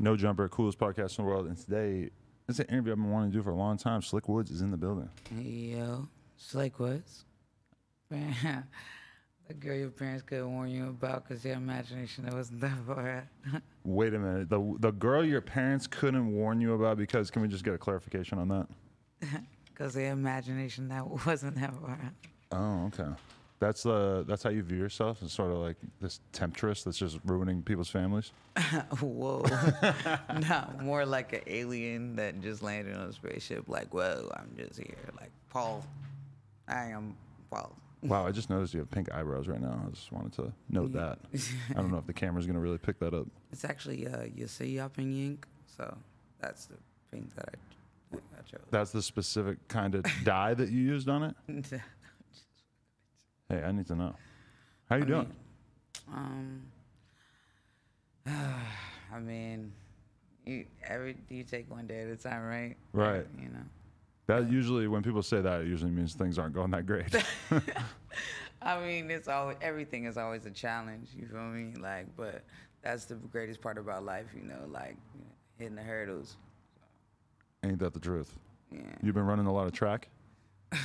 No Jumper, coolest podcast in the world. And today, it's an interview I've been wanting to do for a long time. Slick Woods is in the building. Hey, yo, Slick Woods. Man, the girl your parents could warn you about because your imagination that wasn't that far. Wait a minute. The the girl your parents couldn't warn you about because can we just get a clarification on that? Because their imagination that wasn't that far. Oh, okay. That's uh that's how you view yourself as sort of like this temptress that's just ruining people's families. Whoa. no, more like an alien that just landed on a spaceship. Like, whoa, I'm just here. Like, Paul, I am Paul. Wow, I just noticed you have pink eyebrows right now. I just wanted to note that. I don't know if the camera's gonna really pick that up. It's actually uh, Yasiya Pink ink, so that's the pink that I, I chose. That's the specific kind of dye that you used on it. Hey, I need to know. How you I doing? mean, um, I mean, you every you take one day at a time, right? Right. You know. That usually, when people say that, it usually means things aren't going that great. I mean, it's always everything is always a challenge. You feel me? Like, but that's the greatest part about life, you know, like hitting the hurdles. Ain't that the truth? Yeah. You've been running a lot of track.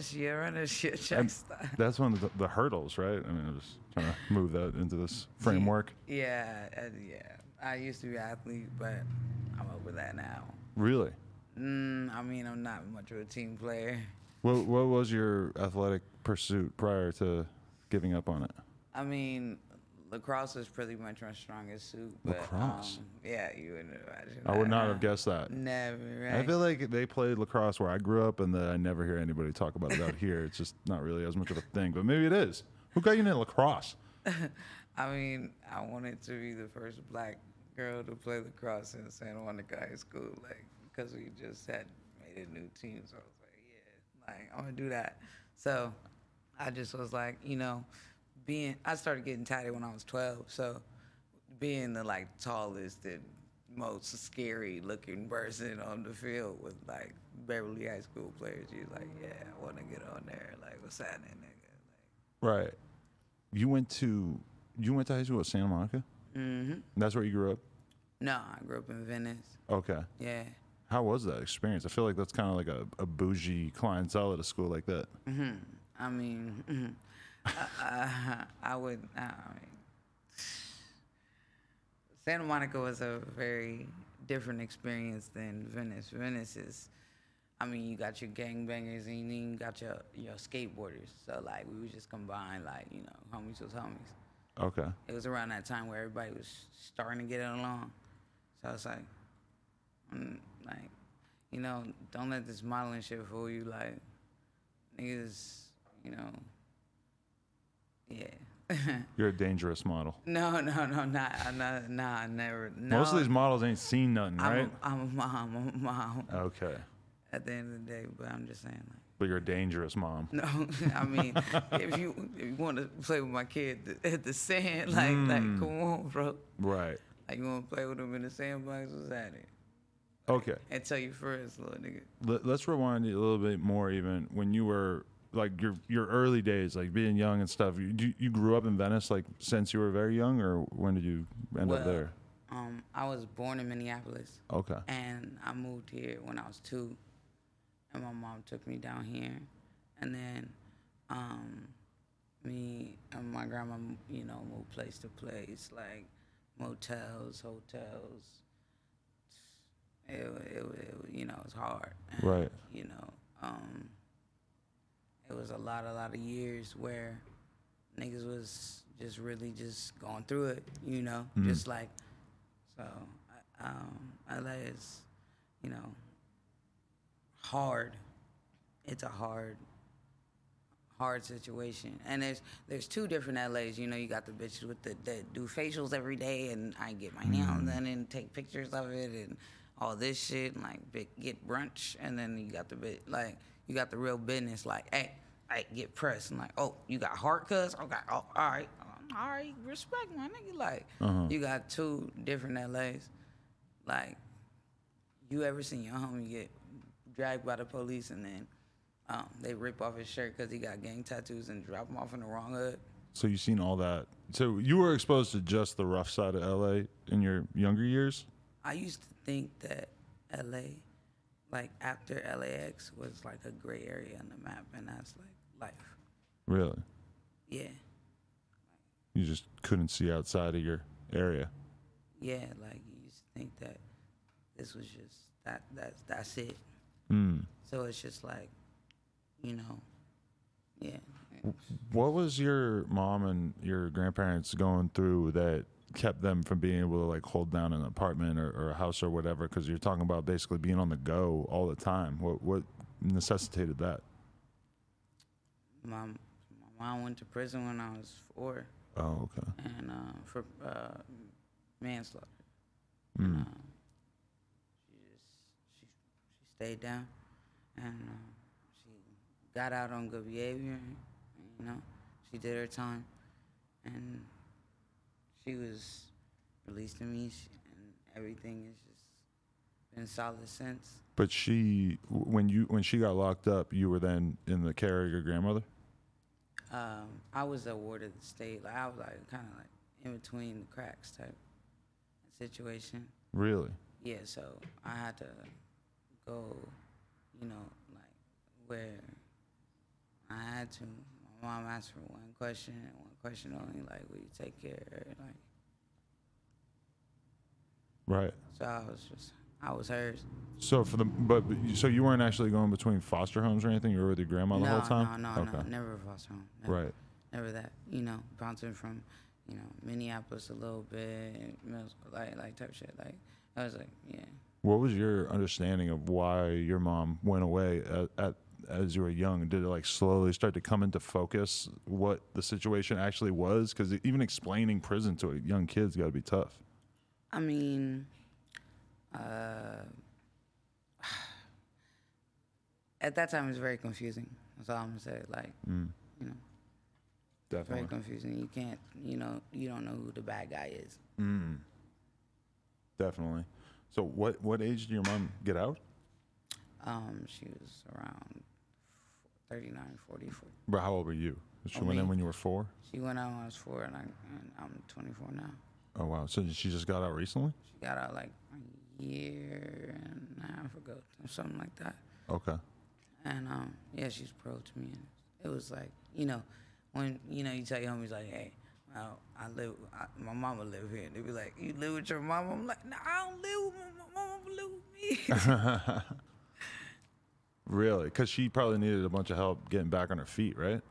she a runner, she a And track that's one of the, the hurdles, right? I mean, I'm just trying to move that into this framework. Yeah, uh, yeah. I used to be an athlete, but I'm over that now. Really? Mm, I mean, I'm not much of a team player. What What was your athletic pursuit prior to giving up on it? I mean, lacrosse is pretty much my strongest suit. But, Lacrosse? Um, yeah, you would imagine. I would that, not huh? have guessed that. Never, right? I feel like they played lacrosse where I grew up, and that I never hear anybody talk about it out here. It's just not really as much of a thing, but maybe it is. Who got you into lacrosse? I mean, I wanted to be the first black girl to play lacrosse in Santa Monica High School, like because we just had made a new team. So I was like, yeah, like I'm gonna do that. So I just was like, you know, being I started getting tatted when I was 12. So being the like tallest and most scary looking person on the field with like Beverly High School players, you're like, yeah, I want to get on there. Like, what's happening, nigga? Right. You went to you went to high school at Santa Monica. Mm-hmm. That's where you grew up. No, I grew up in Venice. Okay. Yeah. How was that experience? I feel like that's kind of like a, a bougie clientele at a school like that. Mm-hmm. I mean, mhm. I, I, I would. Mean, Santa Monica was a very different experience than Venice. Venice is, I mean, you got your gangbangers and then you got your your skateboarders. So like, we would just combine like, you know, homies with homies. Okay. It was around that time where everybody was starting to get along. So I was like, mm, like, you know, don't let this modeling shit fool you. Like, niggas, you know, yeah. You're a dangerous model. no, no, no, not, not, nah, never. No. Most of these models ain't seen nothing, I'm, right? a, I'm a mom. I'm a mom. Okay. At the end of the day, but I'm just saying, like. But you're a dangerous mom. No, I mean, if you if you want to play with my kid at the sand, like like Mm. come on, bro. Right. Like you want to play with him in the sandbox? What's that? It? Okay. And tell you first, little nigga. Let, let's rewind it a little bit more. Even when you were like your your early days, like being young and stuff. You you, grew up in Venice, like since you were very young, or when did you end up there? Um, I was born in Minneapolis, Okay. and I moved here when I was two, and my mom took me down here, and then, um, me and my grandma, you know, moved place to place, like motels, hotels. It, it, it you know, it's hard. Right. You know, um, it was a lot, a lot of years where niggas was just really just going through it, you know, Mhm. just like, so, I- um, LA is, you know, hard. It's a hard, hard situation. And there's there's two different LAs. You know, you got the bitches with the that do facials every day, and I get my nails done and take pictures of it and all this shit, and like big, get brunch. And then you got the bit like you got the real business, like hey, I get pressed, and like oh, you got heart cuts. Okay, oh, all right, all right, respect my nigga. Like you got two different LAs. Like you ever seen your homie get dragged by the police and then um, they rip off his shirt because he got gang tattoos and drop him off in the wrong hood? So you've seen all that. So you were exposed to just the rough side of LA in your younger years. I used to think that LA, like after LAX, was like a gray area on the map, and that's like life. Really, Yeah, you just couldn't see outside of your area. yeah. Like you used to think that this was just that. That's that's it. Mm. So it's just like, you know, yeah. What was your mom and your grandparents going through that kept them from being able to like hold down an apartment or, or a house or whatever? Because you're talking about basically being on the go all the time. What what necessitated that? My my mom went to prison when I was four. Oh, okay. and uh, for uh, manslaughter. Mm. Uh, she just she she stayed down, and uh, she got out on good behavior. You know, she did her time, and she was released to me, she, and everything has just been solid since. But she, when you when she got locked up, you were then in the care of your grandmother. Um, I was a ward of the state. Like I was like kind of like in between the cracks type situation. Really? Yeah, so I had to go, you know, like where I had to. My mom asked for one question and one question only, like, will you take care of her? Like, Right. so I was just, I was hers. So for the but but so you weren't actually going between foster homes or anything. You were with your grandma the no, whole time. no, no, okay. no, never foster home. Never, Right. Never that. You know, bouncing from, you know, Minneapolis a little bit, like, like type shit. Like, I was like, yeah. What was your understanding of why your mom went away at, at as you were young? Did it like slowly start to come into focus what the situation actually was? Because even explaining prison to a young kid's got to be tough. I mean, uh, at that time it was very confusing. That's all I'm gonna say. Like, Mm, you know, very definitely. confusing. You can't, you know, you don't know who the bad guy is. Mm, definitely. So what what age did your mom get out? Um, she was around 39, 40, 40. But how old were you? She Oh, went in when you were four. She went out when I was four, and, I, and I'm 24 now. Oh wow! So she just got out recently? She got out like a year and a half ago, or something like that. Okay. And um, yeah, she's pro to me. And it was like, you know, when you know you tell your homies like, hey, well, I live, I, my mama live here. They be like, you live with your mama? I'm like, no, I don't live with my, my mama. Live with me. Really? Because she probably needed a bunch of help getting back on her feet, right?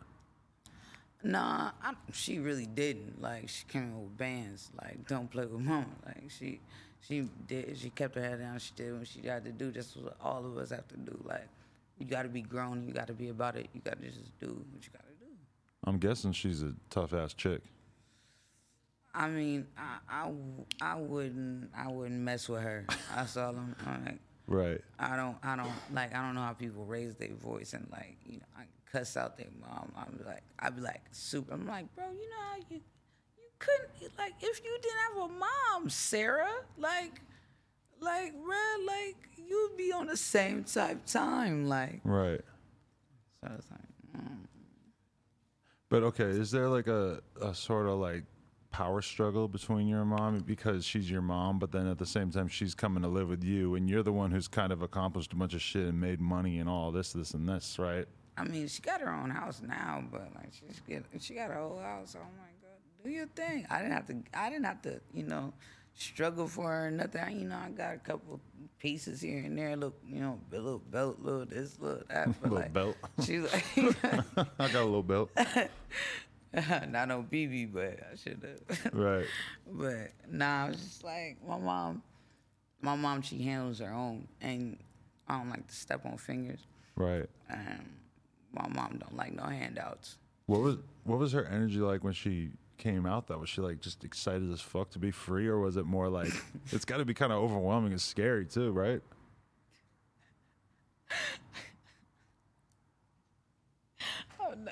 nah, I, she really didn't. Like she came in with bands. Like don't play with mama. Like she, she did. She kept her head down. She did what she had to do. That's what all of us have to do. Like you got to be grown. You got to be about it. You got to just do what you got to do. I'm guessing she's a tough ass chick. I mean, I, I wouldn't I wouldn't mess with her. That's all I'm, I'm like. Right. I don't I don't like I don't know how people raise their voice and like you know I cuss out their mom. I'm like I'd be like super. I'm like bro, you know how you you couldn't like if you didn't have a mom, Sarah, like like bruh, like you'd be on the same type time, like. Right. So it's like. Mm. But okay, is there like a, a sort of like power struggle between your mom because she's your mom, but then at the same time she's coming to live with you, and you're the one who's kind of accomplished a bunch of shit and made money and all this, this, and this, right? I mean, she got her own house now, but like she's get she got her whole house. I'm like, girl, do your thing. I didn't have to. I didn't have to. You know, struggle for her nothing. I, you know, I got a couple pieces here and there. Look, you know, a little belt, little this, little that. But Little like, belt. She's like, I got a little belt. not no BB, but I should have. right. But nah, I was just like my mom. My mom, she handles her own, and I don't like to step on fingers. Right. Um, my mom don't like no handouts. What was what was her energy like when she came out? Though was she like just excited as fuck to be free, or was it more like it's got to be kind of overwhelming and scary too, right? Oh no.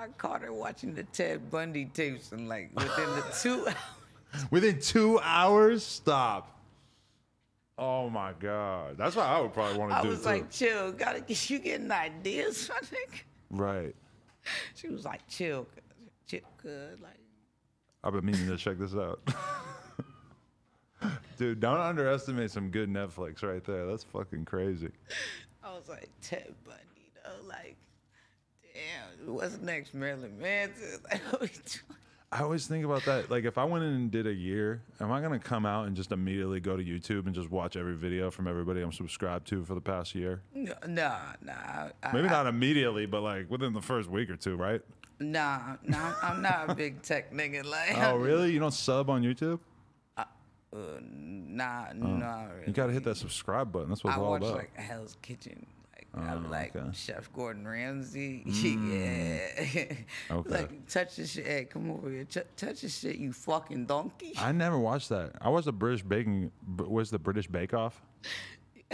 I caught her watching the Ted Bundy tapes and like within the two hours. Within two hours, stop. Oh my god, that's what I would probably want to I do I was too. like, chill, gotta get you getting ideas, my nigga. right. She was like, chill, chill, good. Like, I've been meaning to check this out. Dude, don't underestimate some good Netflix right there. That's fucking crazy. I was like, Ted Bundy, though. Like, damn, what's next, Marilyn Manson? Like, what we doing? I always think about that. Like, if I went in and did a year, am I gonna come out and just immediately go to YouTube and just watch every video from everybody I'm subscribed to for the past year? No, nah, nah. I, Maybe I, not immediately, but like within the first week or two, right? Nah, nah, I'm not a big tech nigga. Like, Oh, really? You don't sub on YouTube? Uh, nah, nah. Really. You gotta hit that subscribe button. That's what I it's all watch about. like Hell's Kitchen. Like, I Oh, like okay. Chef Gordon Ramsay. Yeah. Okay. like, touch this shit. Hey, come over here. Ch- touch this shit, you fucking donkey. I never watched that. I watched the British Baking. Was the British Bake Off?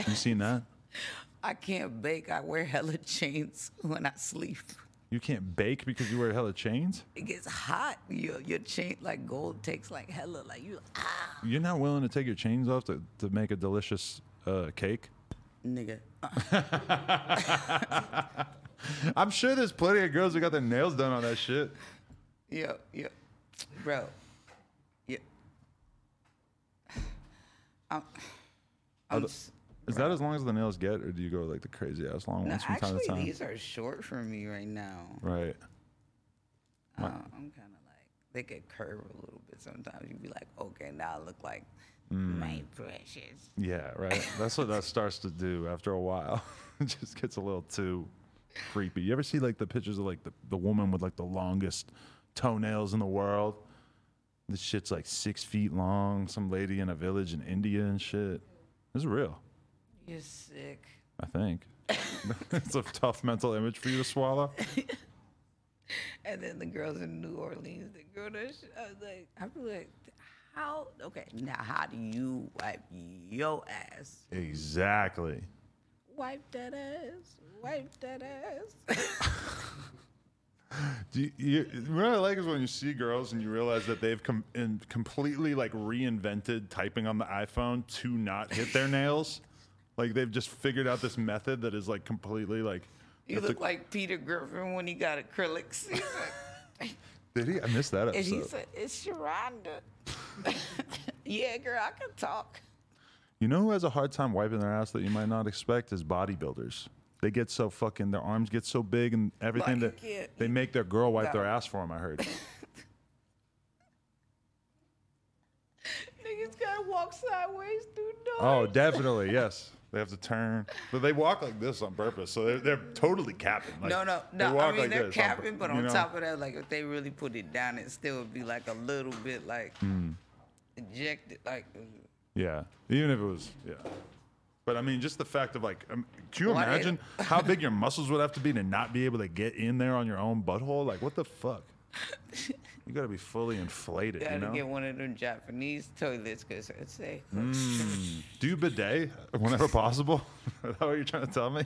You seen that? I can't bake. I wear hella chains when I sleep. You can't bake because you wear hella chains. It gets hot. Your your chain like gold takes like hella like you ah You're not willing to take your chains off to, to make a delicious uh, cake. Nigga. I'm sure there's plenty of girls who got their nails done on that shit. yo yo, bro. Yeah. I'm. I'm s- Is that as long as the nails get, or do you go like the crazy ass long no, ones from time actually, to time? these are short for me right now. Right. Uh, I'm kind of like they get curved a little bit sometimes. You'd be like, okay, now I look like Mm. my precious. Yeah, right. That's what that starts to do after a while. it just gets a little too creepy. You ever see like the pictures of like the, the woman with like the longest toenails in the world? This shit's like six feet long. Some lady in a village in India and shit. It's real, You're sick. I think. it's a tough mental image for you to swallow. And then the girls in New Orleans, the girl that I was like, I be like, how? Okay, now how do you wipe your ass? Exactly. Wipe that ass. Wipe that ass. Do you, you, what I like is when you see girls and you realize that they've com- in completely like reinvented typing on the iPhone to not hit their nails. Like they've just figured out this method that is like completely like. you look to- like Peter Griffin when he got acrylics. Did he? I missed that and he said, "It's Sharonda." yeah, girl, I can talk. You know who has a hard time wiping their ass that you might not expect is bodybuilders. They get so fucking their arms get so big and everything Like, that yeah, they you- make their girl wipe their No. ass for them. I heard. Niggas gotta walk sideways through doors. Oh, definitely, yes. They have to turn, but they walk like this on purpose, so they're, they're totally capping. Like, no, no, they no. I mean, like they're this on capping, but on know? top of that, like if they really put it down, it still would be like a little bit like Hmm. ejected. Like, Yeah, even if it was, yeah. But I mean, just the fact of like, um, can you imagine how big your muscles would have to be to not be able to get in there on your own butthole? Like, what the fuck? You got to be fully inflated, You gotta you know? get one of them Japanese toilets because it's safe. Mm. Do you bidet whenever possible? Is that what you're trying to tell me?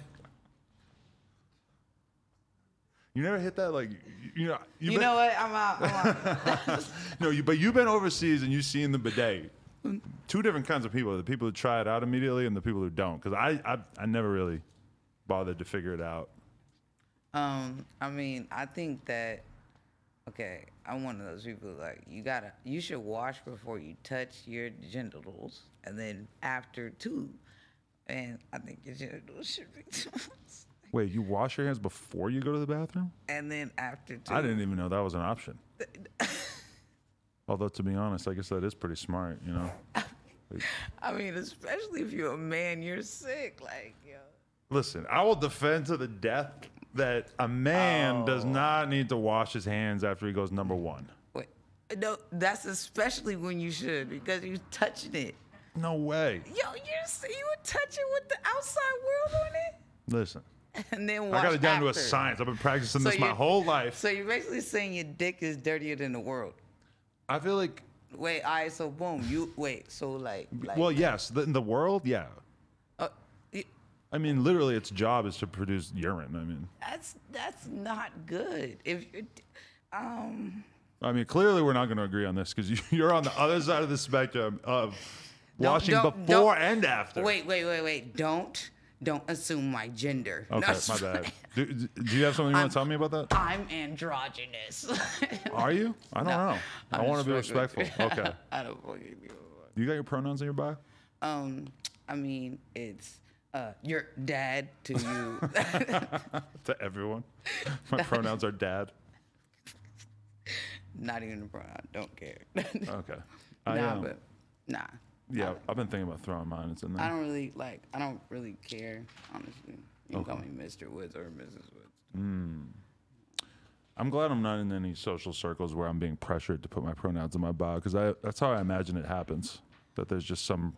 You never hit that like you know You been- know what? I'm out. I'm out. No, you, but you've been overseas and you've seen the bidet. Two different kinds of people: the people who try it out immediately and the people who don't. Because I, I, I never really bothered to figure it out. um, I mean, I think that. Okay, I'm one of those people like you gotta. You should wash before you touch your genitals, and then after too. And I think your genitals should be. Wait, you wash your hands before you go to the bathroom? and then after too. I didn't even know that was an option. Although to be honest, I guess that is pretty smart. You know. I mean, especially if you're a man, you're sick. Like, yo. Listen, I will defend to the death that a man does oh. not need to wash his hands after he goes number one. Wait, no, that's especially when you should because you're touching it. No way. Yo, you're s- you would touch it with the outside world on it. Listen, and then I got it down to a after. science. I've been practicing So this my whole life. So you're basically saying your dick is dirtier than the world. I feel like, Wait, all right, so boom, you wait, so like, like well, yes, the, in the world, yeah. I mean, literally, its job is to produce urine. I mean, that's that's not good. If you're, um, I mean, clearly, we're not going to agree on this because you, you're on the other side of the spectrum of Don't- washing don't- before don't- and after. wait, wait, wait, wait, don't don't assume my gender. Okay, That's my bad. Do, do you have something you want to tell me about that? I'm androgynous. Are you? I don't know. I I'm want to be just fucking respectful. with you. Okay. I don't fucking a. You got your pronouns in your bio? Um, I mean, it's uh, your dad to you. To everyone. My pronouns are dad. Not even a pronoun. Don't care. Okay. I, nah, um, but nah. yeah, I've been thinking about throwing mine. It's in I don't really like. I don't really care, honestly. You can call me Mr. Woods or Mrs. Woods. I'm glad I'm not in any social circles where I'm being pressured to put my pronouns in my bio because that's how I imagine it happens. That there's just some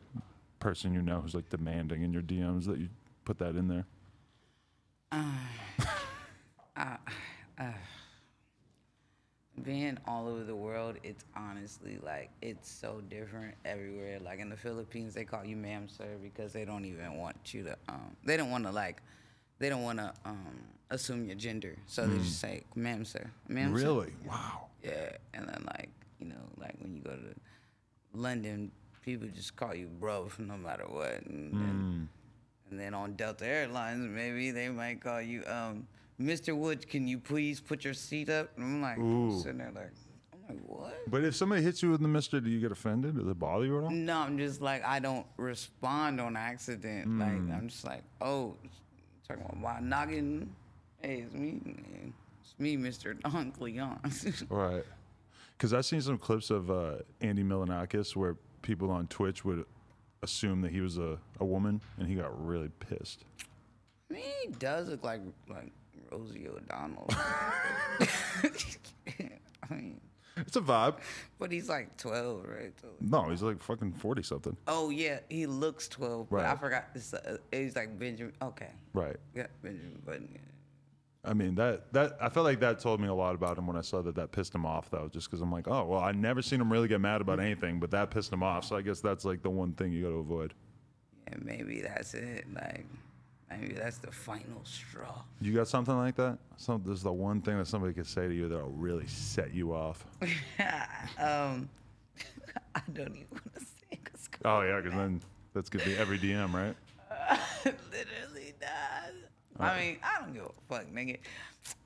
person you know who's like demanding in your DMs that you put that in there. Being all over the world, it's honestly like it's so different everywhere. Like in the Philippines, they call you ma'am, sir, because they don't even want you to. Um, they don't want to like. They don't want to um, assume your gender, so they just say ma'am, sir, ma'am, sir. Really? Wow. Yeah, and then like you know, like when you go to London, people just call you bro no matter what. And, then, and then on Delta Airlines, maybe they might call you um, Mr. Woods. Can you please put your seat up? And I'm like Ooh. sitting there like, I'm like what? But if somebody hits you with the mister, do you get offended? Does it bother you at all? No, I'm just like I don't respond on accident. Like I'm just like, oh, talking about my noggin. Hey, it's me. man. It's me, Mr. Don Cleon. Right. Because I've seen some clips of uh, Andy Milonakis where people on Twitch would assume that he was a, a woman and he got really pissed. I mean, he does look like like Rosie O'Donnell. I mean, It's a vibe. but he's like 12, right? So- No, he's like fucking 40 something. oh yeah, he looks 12, but I forgot. It's, uh, he's like Benjamin. Okay, Right. yeah, Benjamin Button. I mean that that I felt like that told me a lot about him when I saw that that pissed him off though, just because I'm like, oh well, I never seen him really get mad about anything, but that pissed him off. So I guess that's like the one thing you got to avoid. yeah, maybe that's it. Like, maybe that's the final straw. You got something like that? Some this is the one thing that somebody could say to you that'll really set you off. um, I don't even want to say because Oh yeah, because then that's gonna be every DM, right? literally does. I mean, I don't give a fuck, nigga.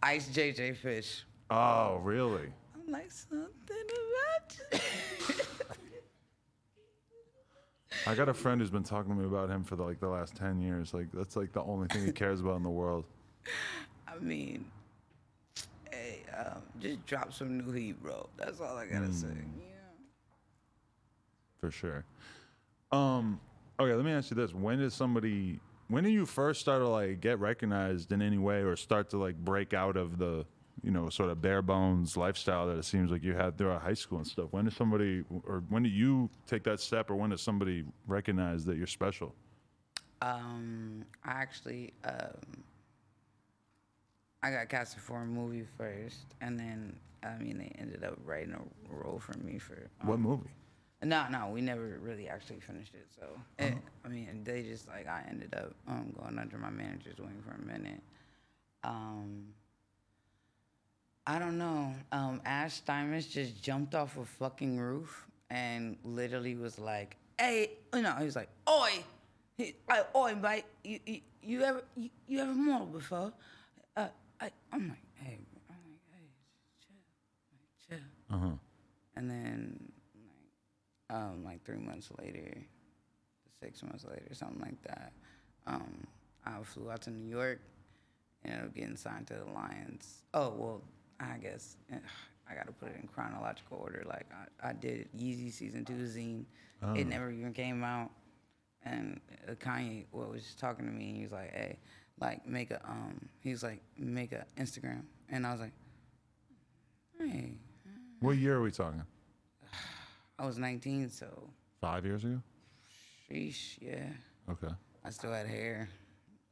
Ice JJ Fish. Oh really? I'm like something about you. I got a friend who's been talking to me about him for the, like the last ten years. Like that's like the only thing he cares about in the world. I mean, hey, um, just drop some new heat, bro. That's all I gotta say. Yeah. for sure. Um, okay, let me ask you this: When did somebody? When did you first start to like get recognized in any way, or start to like break out of the, you know, sort of bare bones lifestyle that it seems like you had throughout high school and stuff? When did somebody, or when did you take that step, or when did somebody recognize that you're special? Um, I actually, um, I got casted for a movie first, and then I mean they ended up writing a role for me for. Um, What movie? No, no, we never really actually finished it. So, it, I mean, they just like I ended up um, going under my manager's wing for a minute. Um, I don't know. Um, Ash Stymest just jumped off a fucking roof and literally was like, "Hey, you know," he was like, "Oi, he, like, oi, mate, you, you, you ever you, you ever model before?" Uh, I, I'm like, "Hey, I'm like, hey, chill, like, chill." Uh huh. And then, um, like three months later, six months later, something like that, um, I flew out to New York. And ended up getting signed to the Lions. Oh well, I guess eh, I got to put it in chronological order. Like I, I did Yeezy season two zine. It never even came out. And uh, Kanye, well, was just talking to me, and he was like, "Hey, like make a um," he was like, "Make a Instagram," and I was like, "Hey." What year are we talking? I was 19, so Five years ago. sheesh, yeah. Okay. I still had hair.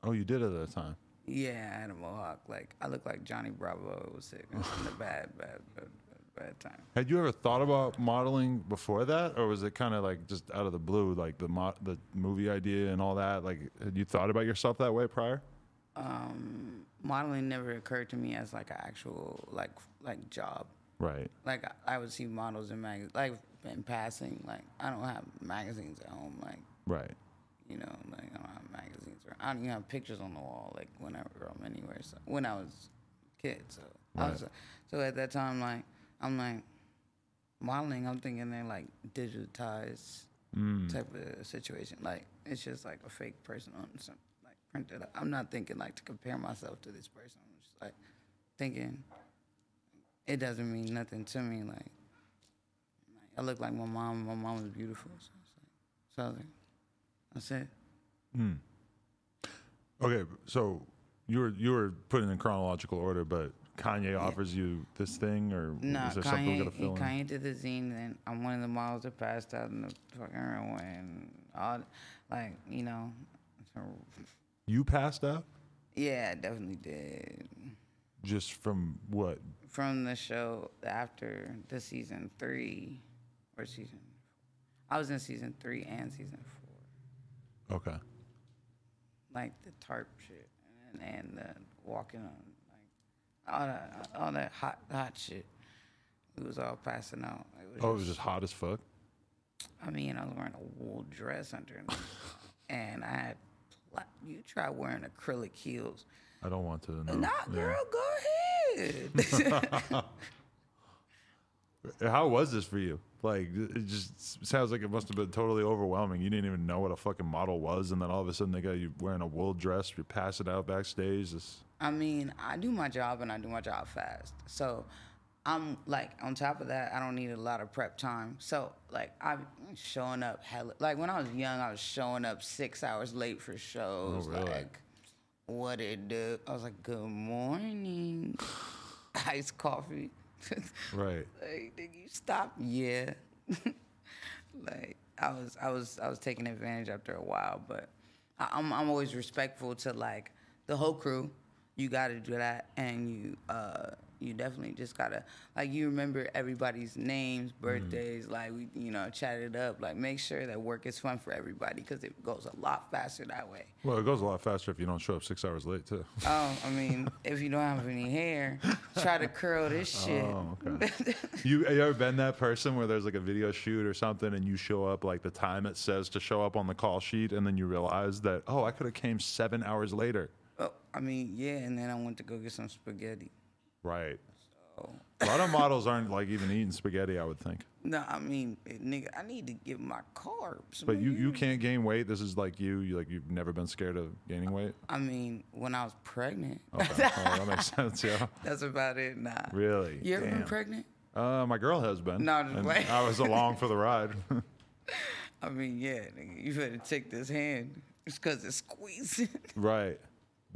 Oh, you did at that time. Yeah, I had a mohawk. Like I looked like Johnny Bravo. It was sick. It was a bad, bad, bad, bad, bad time. Had you ever thought about modeling before that, or was it kind of like just out of the blue, like the mo- the movie idea and all that? Like, had you thought about yourself that way prior? Um, modeling never occurred to me as like an actual like like job. Right. Like I, I would see models in magazines, like in passing. Like I don't have magazines at home. Like Right. you know, like I don't have magazines or I don't even have pictures on the wall. Like whenever I'm anywhere. So when I was a kid, so I was, so at that time, like I'm like modeling. I'm thinking they're like digitized Mm. type of situation. Like it's just like a fake person on some like printed. Up. I'm not thinking like to compare myself to this person. I'm just like thinking it doesn't mean nothing to me. Like I look like my mom. My mom was beautiful. So it's like, so I was like, that's it. Mm. Okay, so you were you were put in chronological order, but Kanye offers you this thing, or Nah, is there something we Kanye, gotta fill in? Kanye did the zine, and I'm one of the models that passed out in the fucking runway, and all, like, you know, You passed out yeah, I definitely did. just from what? From the show after the season three, or season, I was in season three and season four, Okay. like the tarp shit, and, and the walking on, like, all that, all that hot, hot shit. We was all passing out. Oh, it was just hot as fuck. I mean, I was wearing a wool dress underneath, and I had. You try wearing acrylic heels. I don't want to know. Nah, Yeah. girl, go ahead. How was this for you? Like, it just sounds like it must have been totally overwhelming. You didn't even know what a fucking model was, and then all of a sudden they got you wearing a wool dress. You're passing out backstage. This, I mean, I do my job and I do my job fast. So I'm like, on top of that, I don't need a lot of prep time. So like, I'm showing up hella. Like when I was young, I was showing up six hours late for shows. Oh, really? Like, what it do? I was like, good morning, iced coffee. right. like, did you stop? Yeah. like I was, I was, I was taking advantage after a while, but I, I'm, I'm always respectful to like the whole crew. You got to do that, and you, uh, you definitely just gotta like you remember everybody's names, mm-hmm. birthdays. Like we, you know, chat it up. Like make sure that work is fun for everybody because it goes a lot faster that way. Well, it goes a lot faster if you don't show up six hours late too. Oh, I mean, if you don't have any hair, try to curl this oh, shit. Oh, okay. you, you ever been that person where there's like a video shoot or something and you show up like the time it says to show up on the call sheet and then you realize that, oh, I could have came seven hours later. Oh, I mean, yeah, and then I went to go get some spaghetti. Right. So, A lot of models aren't like even eating spaghetti, I would think. no, I mean, nigga, I need to get my carbs. But you, you can't gain weight. This is like you. You like you've never been scared of gaining weight. I mean, when I was pregnant, Okay. oh, that makes sense. Yeah. that's about it. Nah. Really? You ever been pregnant? Uh, my girl has been. No, just wait. I was along for the ride. I mean, yeah, nigga, you better take this hand. It's because it's squeezing. right.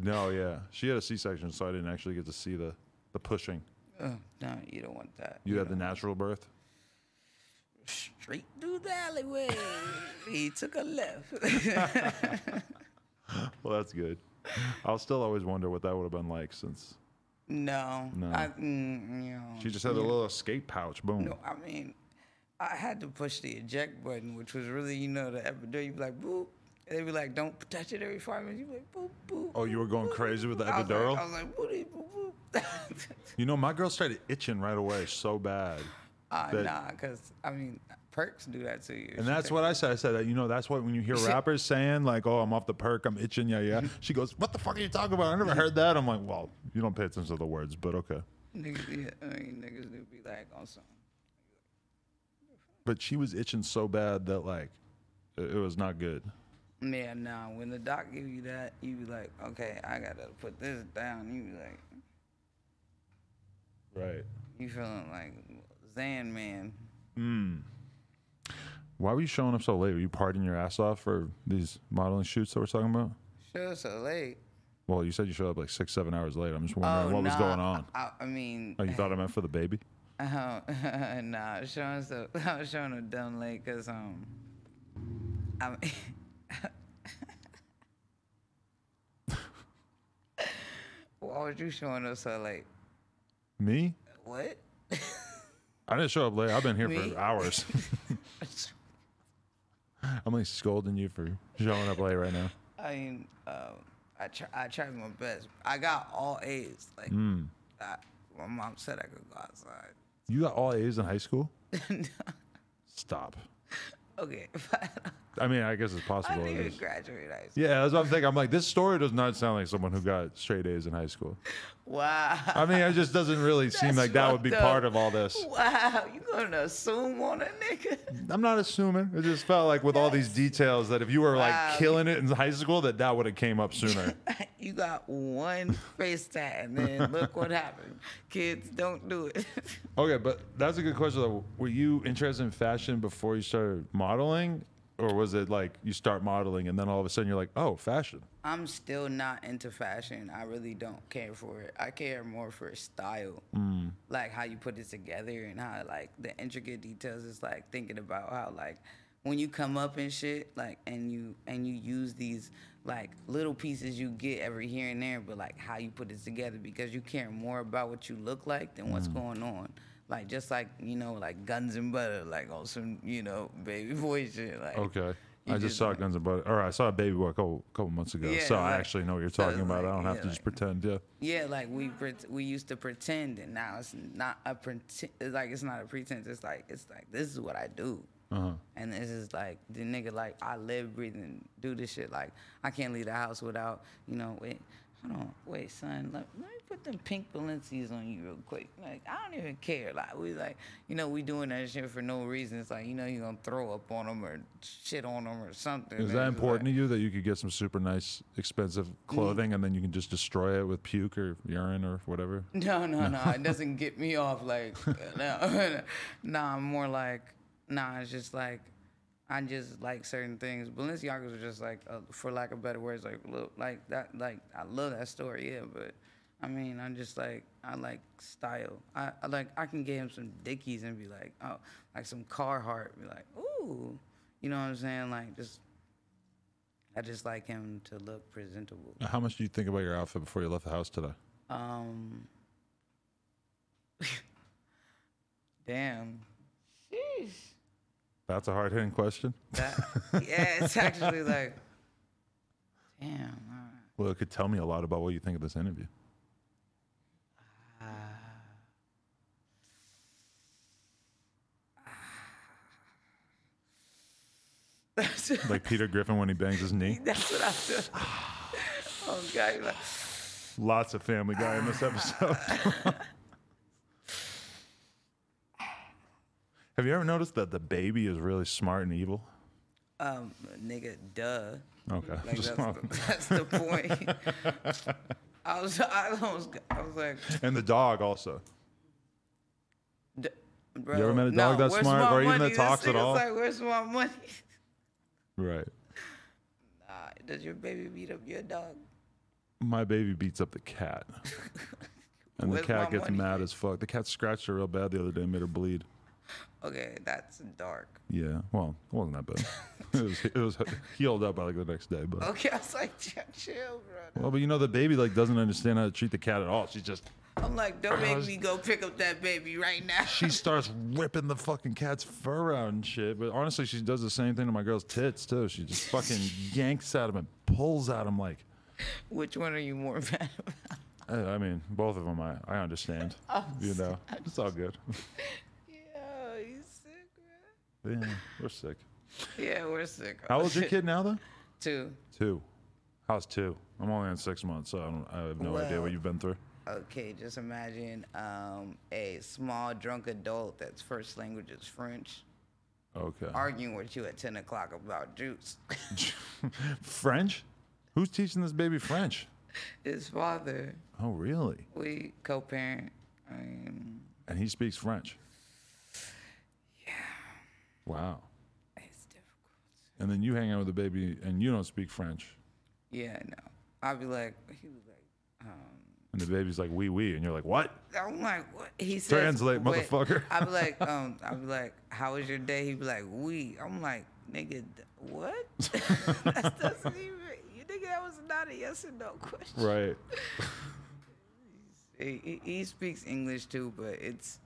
No, yeah. She had a C-section, so I didn't actually get to see the the pushing. oh, no, you don't want that. You had the natural birth. Straight through the alleyway. he took a left. Well, that's good. I'll still always wonder what that would have been like since no. No. I, mm, you know, she just had a little escape pouch. Boom. No, I mean, I had to push the eject button, which was really, you know, the epidural. You'd be like, boop. They'd be like, don't touch it every five minutes. You'd be like, boop, boop. Oh, you were going boop, crazy with the. I was epidural? Like, I was like, boop, boop, boop. You know, my girl started itching right away, so bad. uh, That- nah, because, I mean, perks do that to you. And that's what I said. I said that you know that's what when you hear rappers saying like, "Oh, I'm off the perk, I'm itching, yeah, yeah." She goes, "What the fuck are you talking about? I never heard that." I'm like, "Well, you don't pay attention to the words, but okay." Niggas, yeah, I mean, niggas do be like on something. But she was itching so bad that like, it, it was not good. Yeah, nah, when the doc give you that, you be like, okay, I gotta put this down. You be like, Right. you feeling like Zan man. Mm. Why were you showing up so late? Were you partying your ass off for these modeling shoots that we're talking about? Sure, so late. Well, you said you showed up like six, seven hours late. I'm just wondering Oh, what was going on. I, I mean, Oh, you thought I meant for the baby? Oh, nah, showing so I was showing up dumb late because um, I mean, Why was you showing up so late? Me? What? I didn't show up late. I've been here Me? for hours. I'm like scolding you for showing up late right now. I mean, um, I try, I tried my best. I got all A's. Like, Hmm. I, my mom said I could go outside. You got all A's in high school? Stop. okay, I mean, I guess it's possible. I didn't even graduate high school. Yeah, that's what I'm thinking. I'm like, this story does not sound like someone who got straight A's in high school. Wow. I mean, it just doesn't really seem like that would be up. part of all this. Wow, you gonna assume on a nigga? I'm not assuming. It just felt like with all these details that if you were Wow. like killing it in high school, that that would have came up sooner. you got one face tat, and then look what happened. Kids, don't do it. Okay, but that's a good question. Though. Were you interested in fashion before you started modeling, or was it like you start modeling and then all of a sudden you're like, oh, fashion? I'm still not into fashion. I really don't care for it. I care more for style, mm. like how you put it together and how like the intricate details. Is like thinking about how like when you come up and shit, like and you and you use these like little pieces you get every here and there, but like how you put it together because you care more about what you look like than what's mm. going on. Like just like you know, like guns and butter, like on some you know baby boy shit. Like Okay. I just saw Guns and Butter, or I saw a Baby Boy a couple couple months ago, Yeah, so I actually know what you're talking it's about. I don't have yeah, to just pretend. Yeah. Yeah, like we we used to pretend, and now it's not a pretend. It's like it's not a pretense. It's like it's like this is what I do, Uh-huh. and this is like the nigga like I live, breathe, and do this shit. Like I can't leave the house without you know. Wait, hold on, wait, son. Let, let me put them pink Balenci's on you real quick. Like I don't even care. Like we like you know we doing that shit for no reason. It's like you know you gonna throw up on them or shit on them or something. Is that it's important like- to you that you could get some super nice, expensive mm. clothing and then you can just destroy it with puke or urine or whatever? No, no, no. It doesn't get me off. Like, no, no. I'm more like, nah. It's just like, I just like certain things. Balenciagas are just like, uh, for lack of better words, like, look, like that. Like, I love that story, yeah. But I mean, I'm just like, I like style. I, I like, I can get him some Dickies and be like, oh, like some Carhartt. Be like, ooh, you know what I'm saying? Like, just. I just like him to look presentable. How much do you think about your outfit before you left the house today? Um. damn. Sheesh. That's a hard hitting question. That. Yeah, it's actually like. Damn. right. Well, it could tell me a lot about what you think of this interview. That's, Like Peter Griffin when he bangs his knee. that's what I'm doing. Oh God. Lots of Family Guy in this episode. Have you ever noticed that the baby is really smart and evil? um, nigga, duh. Okay. Like that's, the, that's the point. I was, I almost, I was like, and the dog also. D- Bro, You ever met a dog no, that's smart or even that talks at all? Like, where's my money? Right. Nah, does your baby beat up your dog? My baby beats up the cat. And the cat gets money? mad as fuck. The cat scratched her real bad the other day and made her bleed. Okay, that's dark. Yeah. Well, it wasn't that bad. it, was, it was healed up by like the next day. But Okay, I was like, chill, bro. well, but you know the baby like doesn't understand how to treat the cat at all. She's just I'm like, don't make me go pick up that baby right now. she starts ripping the fucking cat's fur out and shit. But honestly, she does the same thing to my girl's tits too. She just fucking yanks at him and pulls at him like. Which one are you more mad about? I I mean, both of them. I, I understand. Oh, you know, it's all good. Yeah, you sick, bro. Yeah, we're sick. Yeah, we're sick. How old's your kid now, though? Two. Two. How's two? I'm only in six months, so I, don't, I have no idea what you've been through. Okay, just imagine um, a small drunk adult that's first language is French Okay. arguing with you at 10 o'clock about juice. French? Who's teaching this baby French? His father, Oh, really? we co-parent. I mean, And he speaks French. Wow. it's difficult. And then you hang out with the baby and you don't speak French. Yeah, no. I'll be like, he was like, um, And the baby's like, wee wee. And you're like, what? I'm like, what? He says, Translate, wait. motherfucker. I'll be like, um, I'll be like, how was your day? He'd be like, wee. I'm like, nigga, what? that doesn't even. You think that was not a yes or no question? Right. He, he- he speaks English too, but it's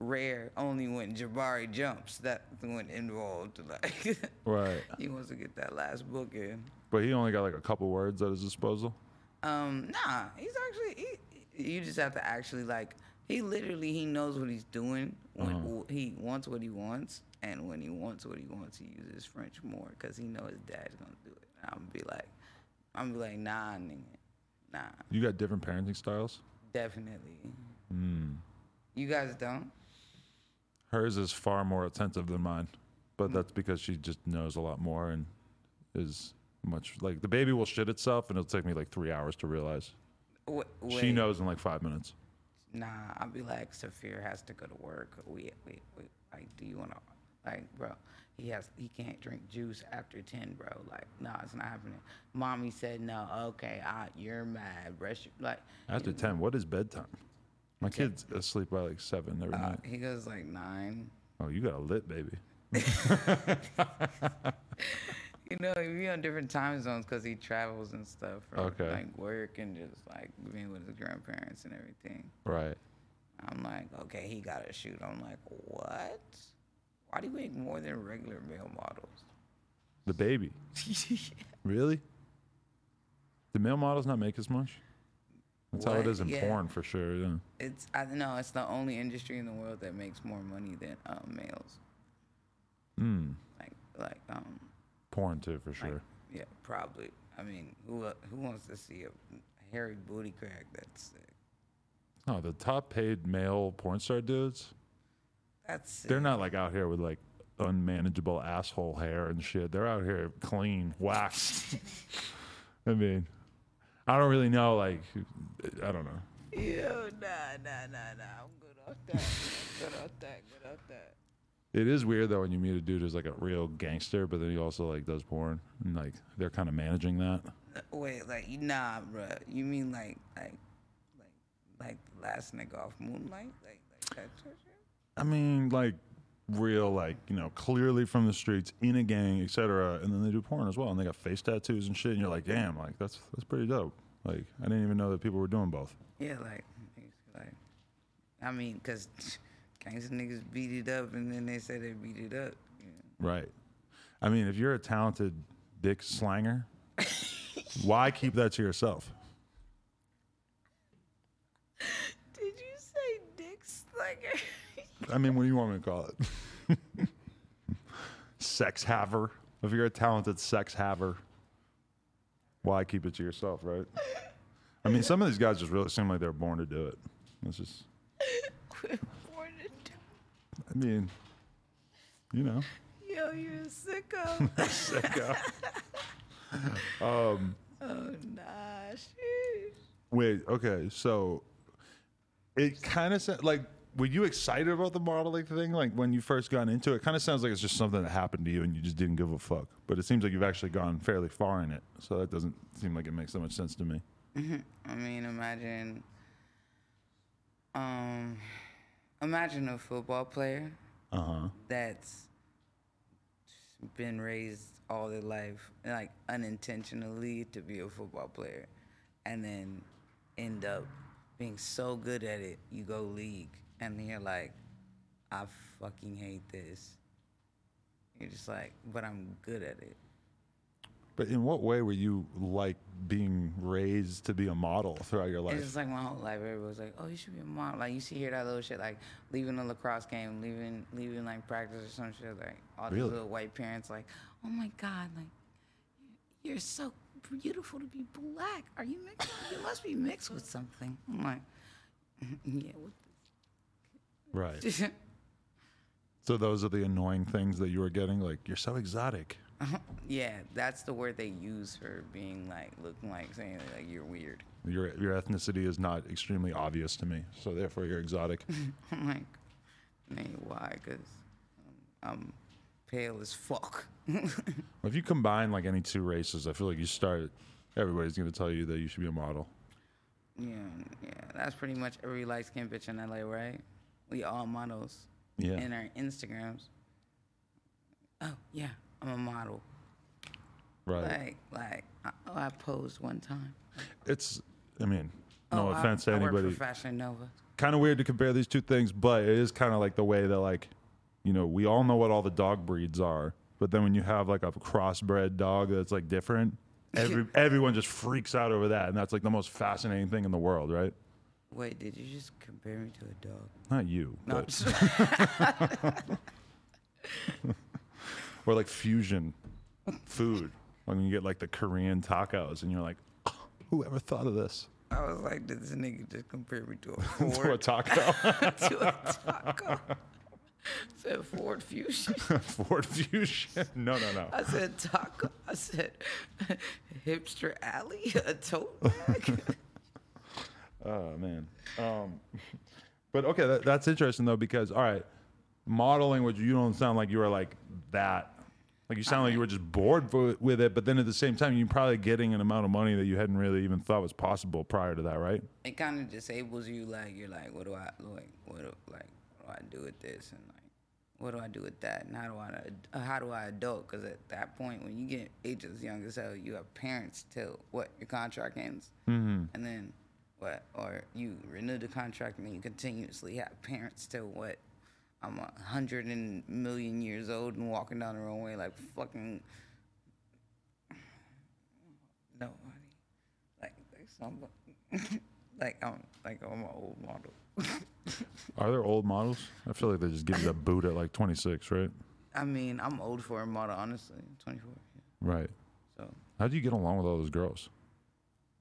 rare. Only when Jabari jumps, that's when involved. Like Right. he wants to get that last book in. But he only got like a couple words at his disposal. Um, nah, he's actually. He, you just have to actually like. He literally he knows what he's doing when Uh-huh. he wants what he wants, and when he wants what he wants, he uses French more because he knows his dad's gonna do it. And I'm gonna be like, I'm be like, nah, nigga, nah, You got different parenting styles. definitely. Hmm. You guys don't. Hers is far more attentive than mine, but mm. that's because she just knows a lot more and is much like the baby will shit itself and it'll take me like three hours to realize. She knows in like five minutes. Nah, I'll be like, Saphir has to go to work. We, we, we like, do you wanna, like, bro? He has, he can't drink juice after ten, bro. Like, nah, it's not happening. Mommy said no. Okay, I, you're mad, brush. your- Like, After 10, what is bedtime? My kid's asleep by like 7 every uh, night. he goes like nine. Oh, you got a lit baby. You know, we on different time zones because he travels and stuff for Okay. like work and just like being with his grandparents and everything. Right. I'm like, okay, he got to shoot. I'm like, what? Why do you make more than regular male models? The baby. Really? The male models not make as much? That's how it is in Yeah. porn for sure. Yeah. It's I know it's the only industry in the world that makes more money than um, males. Mm. Like like um Porn too, for like, sure. yeah probably. I mean who uh, who wants to see a hairy booty crack that's sick? No, the top paid male porn star dudes, That's sick. they're not like out here with like unmanageable asshole hair and shit. They're out here clean, waxed. I mean, I don't really know. Like, I don't know. Nah, nah, nah, nah. I'm good off that. good off that. Good off that. It is weird though when you meet a dude who's like a real gangster, but then he also like does porn, and like they're kind of managing that. Uh, Wait, like nah, bruh. You mean like like like like the last nigga off Moonlight, like like that shit? I mean, like real, like you know, clearly from the streets, in a gang, etc. And then they do porn as well, and they got face tattoos and shit. And you're like, damn, like that's that's pretty dope. Like I didn't even know that people were doing both. Yeah, like, like, I mean, cause gangsta niggas beat it up, and then they say they beat it up. You know? Right. I mean, if you're a talented dick slanger, why keep that to yourself? Did you say dick slugger? I mean, what do you want me to call it? sex haver. If you're a talented sex haver, why keep it to yourself, right? I mean, some of these guys just really seem like they're born to do it. It's just, Born to I mean, you know, Yo, you're a sicko. sicko. um, oh nah, shit. wait, okay, so it kind of sounds like. Were you excited about the modeling thing? Like when you first got into it, kind of sounds like it's just something that happened to you and you just didn't give a fuck. But it seems like you've actually gone fairly far in it, so that doesn't seem like it makes that much sense to me. I mean, imagine, um, imagine a football player Uh huh. that's been raised all their life, like unintentionally, to be a football player, and then end up being so good at it, you go league, and then you're like, I fucking hate this. You're just like, but I'm good at it. But in what way were you like being raised to be a model throughout your It's life? just like my whole life. Everybody's like, "Oh, you should be a model." Like you see hear that little shit, like leaving a lacrosse game, leaving leaving like practice or some shit. Like all these little white parents, like, "Oh my god, like you're so beautiful to be black. Are you mixed? You must be mixed with something." I'm like, "Yeah." Right. So those are the annoying things that you were getting. Like you're so exotic. yeah, that's the word they use for being like looking like saying like you're weird. Your your ethnicity is not extremely obvious to me, so therefore you're exotic. I'm like, man, why? Cause um, I'm pale as fuck. if you combine like any two races, I feel like you start. Everybody's gonna tell you that you should be a model. Yeah, yeah, that's pretty much every light skinned bitch in LA, right? We all models Yeah. in our Instagrams. Oh yeah, I'm a model. Right. Like, like, I, oh, I posed one time. It's. I mean, No Oh, I- offense to I work for anybody. Fashion Nova. kind of weird to compare these two things, but it is kind of like the way that like, you know, we all know what all the dog breeds are, but then when you have like a crossbred dog that's like different, every everyone just freaks out over that, and that's like the most fascinating thing in the world, right? Wait, did you just compare me to a dog? Not you, No, but, or like fusion food. When you get like the Korean tacos, and you're like, "Oh, whoever thought of this? I was like, did this nigga just compare me to a To a Ford? taco, to a taco. said Ford Fusion. Ford Fusion. No, no, no. I said taco. I said hipster alley, a tote bag. Oh man. Um, but okay, that, that's interesting though because all right, modeling, which you don't sound like you were like that. Like you sound like you were just bored wi- with it, but then at the same time, you're probably getting an amount of money that you hadn't really even thought was possible prior to that, right? it kind of disables you. Like you're like, what do I like? What do, like what do I do with this? And like, what do I do with that? And how do I uh, how do I adult? Because at that point, when you get ages young as hell, you have parents till what your contract ends, mm-hmm. and then what? Or you renew the contract and you continuously have parents till what? I'm a hundred and million years old and walking down the runway like fucking nobody. Like like somebody. like I'm like I'm an old model. Are there old models? I feel like they just give you that boot at like 26, right? I mean, I'm old for a model, honestly. 24. Yeah. Right. So How do you get along with all those girls?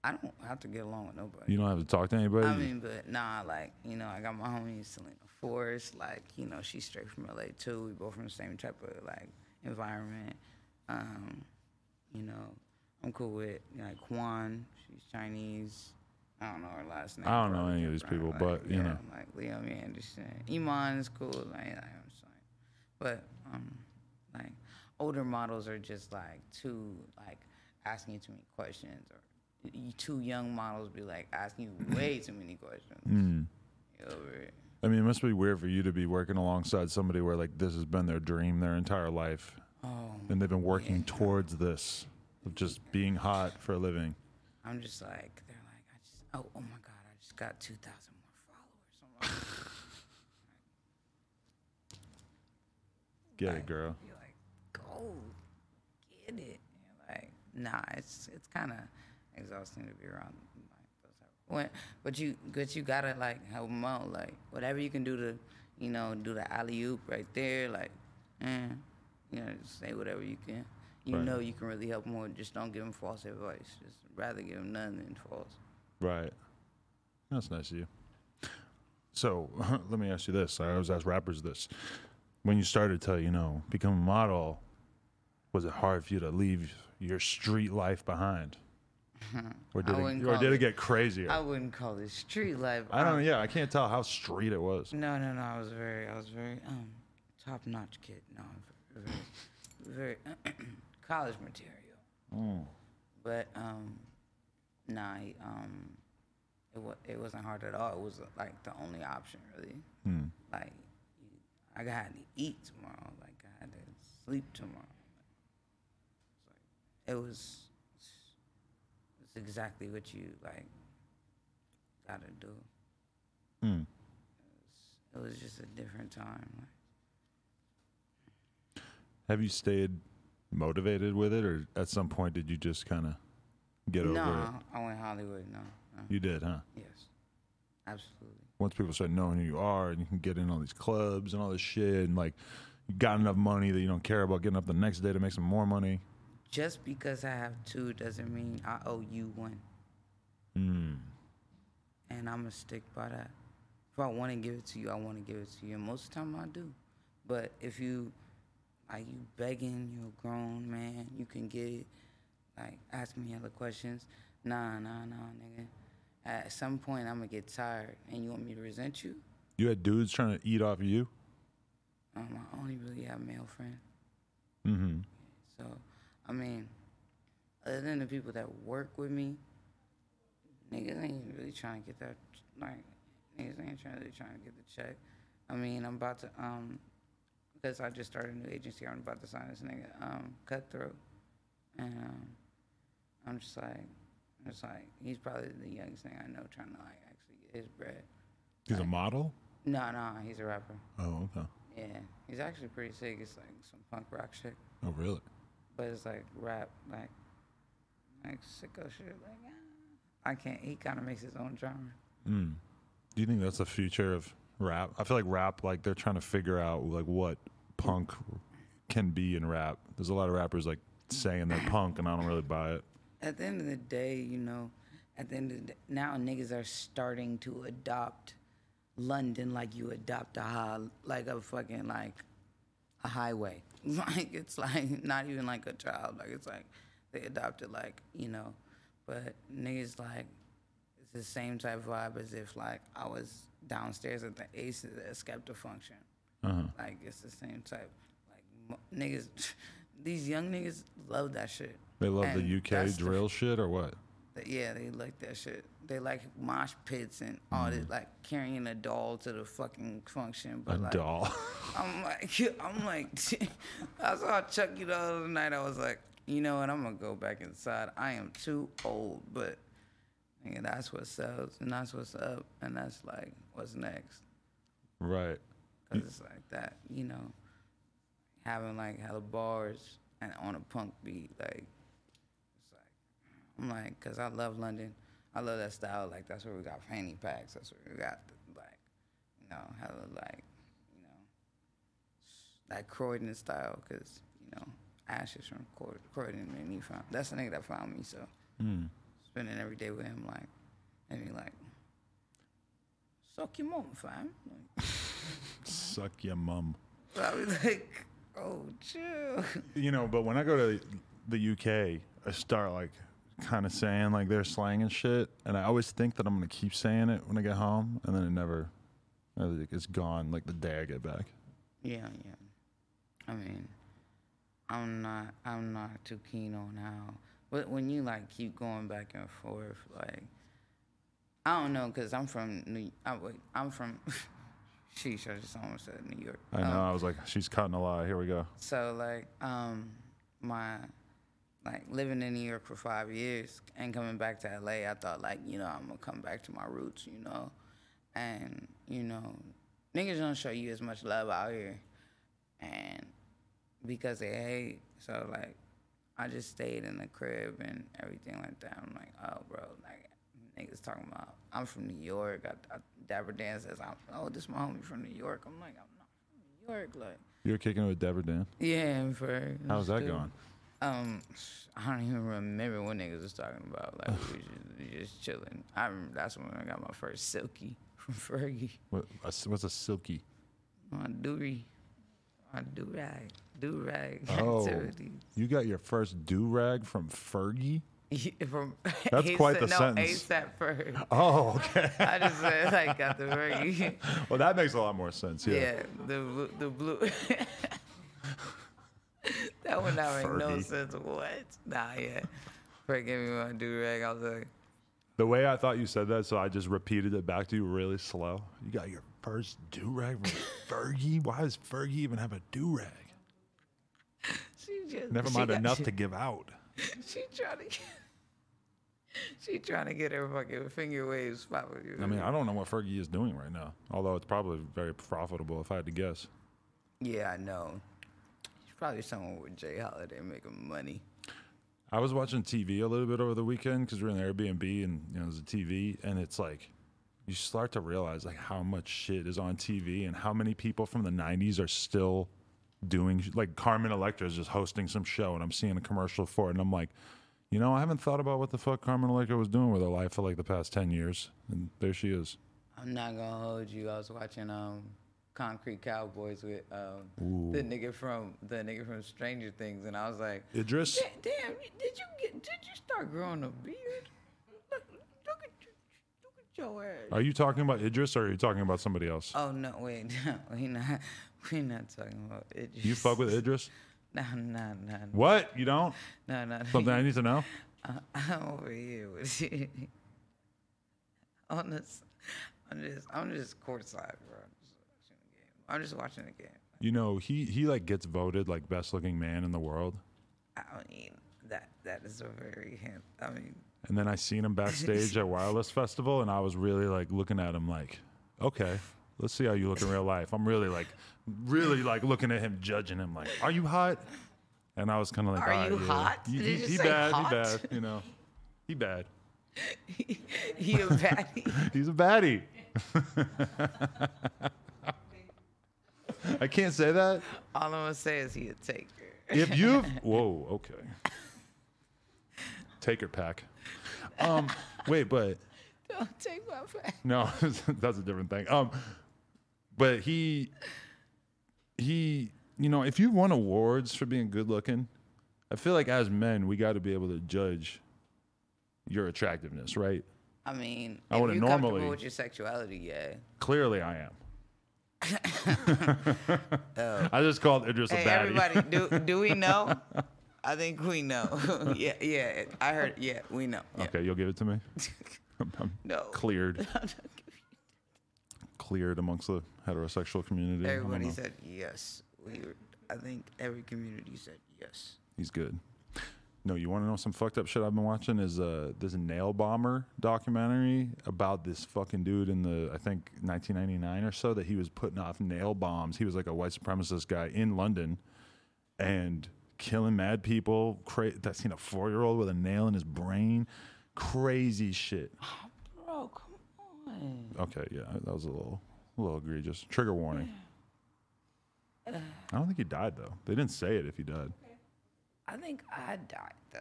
I don't have to get along with nobody. You don't have to talk to anybody. I mean, but nah, like, you know, I got my homie Selena Forrest, like, you know, she's straight from LA too. We both from the same type of like environment. Um, you know, I'm cool with like Kwan, she's Chinese. I don't know her last name. I don't know any of these people, like, but, you yeah, know. Like Liam Anderson. Iman is cool, like, I understand. But um like older models are just like too like asking you too many questions or two young models be like asking you way too many questions. Mm. Over it. I mean, it must be weird for you to be working alongside somebody where like this has been their dream their entire life, Oh, and they've been working towards this of just being hot for a living. I'm just like they're like I just oh oh my god I just got two thousand more followers. Like, Get Like, it, girl. Be like, go get it. And like, nah, it's it's kind of exhausting to be around like those type. When, but you, but you gotta like help them out. Like whatever you can do to, you know, do the alley oop right there. Like, eh, you know, just say whatever you can. You Right. know, you can really help them. more. Just don't give them false advice. Just rather give them none than false. Right. That's nice of you. So let me ask you this. I always ask rappers this. When you started to, you know, become a model, was it hard for you to leave your street life behind? Or did, I it, or did it it- get crazier? I wouldn't call it street life. I don't know. Um, Yeah, I can't tell how street it was. No, no, no. I was very, I was very um, top notch kid. No, very, very college material. Mm. But um, nah, he, um, it was it wasn't hard at all. It was like the only option really. Hmm. Like, I got to eat tomorrow. Like I had to sleep tomorrow. It's like, it was. It's exactly what you like. Gotta do. Mm. It was just a different time. Like, Have you stayed motivated with it, or at some point did you just kind of get over no, it? I went Hollywood. No, no. You did, huh? Yes, absolutely. Once people start knowing who you are, and you can get in all these clubs and all this shit, and like you got enough money that you don't care about getting up the next day to make some more money. Just because I have two doesn't mean I owe you one, Mm. and I'm gonna stick by that. If I want to give it to you, I want to give it to you. And most of the time, I do. But if you like you begging, you're a grown man, you can get it. Like ask me other questions. Nah, nah, nah, nigga. At some point, I'm gonna get tired, and you want me to resent you? You had dudes trying to eat off of you. Um, I only really have male friends. Mm-hmm. So, I mean, other than the people that work with me, niggas ain't really trying to get that. Like, niggas ain't trying really trying to get the check. I mean, I'm about to um, because I just started a new agency. I'm about to sign this nigga um, Cutthroat, and um, I'm just like, It's like he's probably the youngest thing I know trying to like actually get his bread. He's a model. No, no, he's a rapper. Oh, okay. Yeah, he's actually pretty sick. It's like some punk rock shit, Oh, really? But it's like rap, like like sicko shit. Like ah. I can't. He kind of makes his own genre. Mm. Do you think that's the future of rap? I feel like rap, like they're trying to figure out like what punk can be in rap. There's a lot of rappers like saying they're punk, and I don't really buy it. At the end of the day, you know, at the end of the day, now niggas are starting to adopt London like you adopt a high, like a fucking like a highway. Like it's like not even like a child. Like it's like they adopted like you know, but niggas like it's the same type of vibe as if like I was downstairs at the Aces at Skepta function. Uh-huh. Like it's the same type. Like niggas, these young niggas love that shit. They love And the UK that's the drill shit, or what? Yeah, they like that shit. They like mosh pits and all Mm. this, like carrying a doll to the fucking function. But A like, doll. I'm like, I'm like, I saw Chucky the other night. I was like, you know what? I'm gonna go back inside. I am too old, but nigga, that's what sells, and that's what's up, and that's like what's next. right. Cause it's like that, you know, having like hella bars and on a punk beat, like I'm like, cause I love London, I love that style. Like that's where we got fanny packs. That's where we got the, like, you know, hella like, you know, that Croydon style. Cause you know, Ash is from Croydon, and he found that's the nigga that found me. So Mm. spending every day with him, like, and he like, suck your mom, fam. Like, Suck your mum. I was like, oh, chill. You know, but when I go to the UK, I start like kind of saying like their slang and shit, and I always think that I'm gonna keep saying it when I get home, and then it never, it's gone like the day I get back. Yeah, yeah. I mean, I'm not, I'm not too keen on how, but when you like keep going back and forth, like, I don't know, cause I'm from New, I, wait, I'm from, sheesh, I just almost said New York. I know. Um, I was like, she's cutting a lie. Here we go. So like um my like living in New York for five years and coming back to LA, I thought like, you know, I'm gonna come back to my roots, you know. And, you know, niggas don't show you as much love out here and because they hate. So like I just stayed in the crib and everything like that. I'm like, oh bro, like niggas talking about I'm from New York. I, I, Dapper Dan says, I'm, oh, this my homie from New York. I'm like, I'm not from New York. Like, You're kicking it with Dapper Dan. yeah, for How's that going? Um, I don't even remember what niggas was talking about. Like we was just, just chilling. I remember that's when I got my first silky from Fergie. What, what's a silky? My doobie, my do rag, do rag Oh, activities. you got your first do rag from Fergie? Yeah, from That's quite the no, sentence. ASAP Ferg. Oh, okay. I just said like got the Fergie. well, that makes a lot more sense. Yeah. yeah, the the blue. That would not make no Fergie. sense. What? Nah, yeah. Ferg gave me my do rag. I was like. The way I thought you said that, so I just repeated it back to you really slow. You got your first do rag from Fergie? Why does Fergie even have a do rag? She just Never she mind got- enough to give out. She trying to get. She trying to get her fucking finger waves popping. I mean, I don't know what Fergie is doing right now, although it's probably very profitable if I had to guess. Yeah, I know. Probably someone with Jay Holiday making money. I was watching TV a little bit over the weekend because we're in the Airbnb and you know there's a TV, and it's like you start to realize like how much shit is on TV and how many people from the '90s are still doing like Carmen Electra is just hosting some show, and I'm seeing a commercial for it, and I'm like, you know, I haven't thought about what the fuck Carmen Electra was doing with her life for like the past ten years, and there she is. I'm not gonna hold you. I was watching um Concrete Cowboys with um the nigga from the nigga from Stranger Things, and I was like, Idris, "Da- damn, did you get? Did you start growing a beard? Look, look at you, look at your ass. are you talking about Idris or are you talking about somebody else? Oh no, wait, we not we not talking about it. You fuck with Idris? No, no, no, What? You don't? no, no. Something I need to know? I'm over here with you. On this, I'm just, I'm just courtside, bro. I'm just watching the game. I'm just watching the game. You know, he he like gets voted like best looking man in the world. I mean, that that is a very hint. I mean, And then I seen him backstage at Wireless Festival, and I was really like looking at him like, okay, let's see how you look in real life. I'm really like, really like looking at him, judging him like, are you hot? And I was kind of like, Are "All right, you yeah." hot? He, Did he, he bad, hot? he bad, you know, he bad. he a baddie. He's a baddie. I can't say that. All I'm gonna say is he a taker. If you've whoa, okay. Taker pack. Um, wait, but Don't take my back. no, that's a different thing. Um, but he, he, you know, if you won awards for being good looking, I feel like as men we got to be able to judge your attractiveness, right? I mean, I if would've you're comfortable normally- with your sexuality, yeah. Clearly, I am. I just called Idris a Hey, baddie. everybody, do do we know? I think we know. yeah, yeah. I heard. Yeah, we know. Yeah. Okay, you'll give it to me. I'm, I'm No. cleared, cleared amongst the heterosexual community. Everybody said yes. We were, I think every community said yes. He's good. No, you want to know some fucked up shit I've been watching? Is uh, this nail bomber documentary about this fucking dude in the I think 1999 or so that he was putting off nail bombs. He was like a white supremacist guy in London, and killing mad people. Cra- that seen a four year old with a nail in his brain. Crazy shit. Bro, come on. Okay, yeah, that was a little, a little egregious. Trigger warning. I don't think he died though. They didn't say it if he died I think I died though.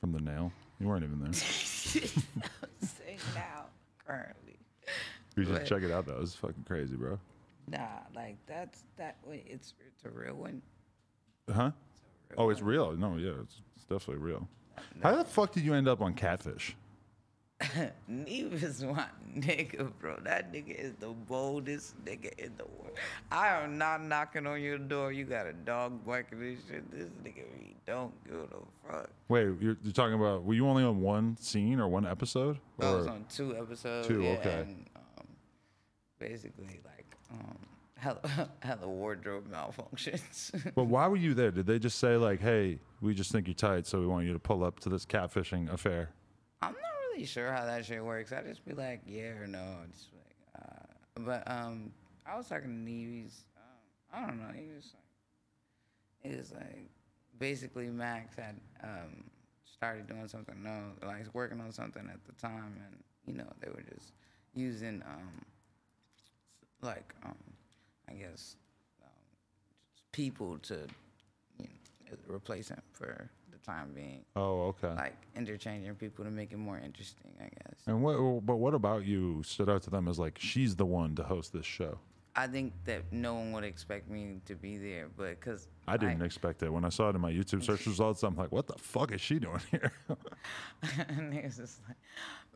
from the nail. You weren't even there. Say now, currently. You should But- check it out though. It's fucking crazy, bro. Nah, like that's that. Wait, it's it's a real one. Huh? Oh, it's real. No, yeah, it's, it's definitely real. How the fuck did you end up on Catfish? Nev is my nigga, bro. That nigga is the boldest nigga in the world. I am not knocking on your door. You got a dog barking and shit. This nigga really don't give a fuck. Wait, you're, you're talking about? Were you only on one scene or one episode? I was on two episodes. Two, yeah, okay. And, um, basically, like, um, hella, hella wardrobe malfunctions. but why were you there? Did they just say like, "Hey, we just think you're tight, so we want you to pull up to this catfishing affair"? I'm not really sure how that shit works. I just be like, yeah or no. Just like, uh, but um, I was talking to Neves. Um, I don't know. He was like, he was like, basically Max had um started doing something. No, like working on something at the time, and you know they were just using um like um I guess um, people to you know replace him for time being Oh, okay. like interchanging people to make it more interesting, I guess. And what? But what about you stood out to them as like she's the one to host this show? I think that no one would expect me to be there, but because I didn't expect it when I saw it in my YouTube search results. I'm like, what the fuck is she doing here? and it was just like,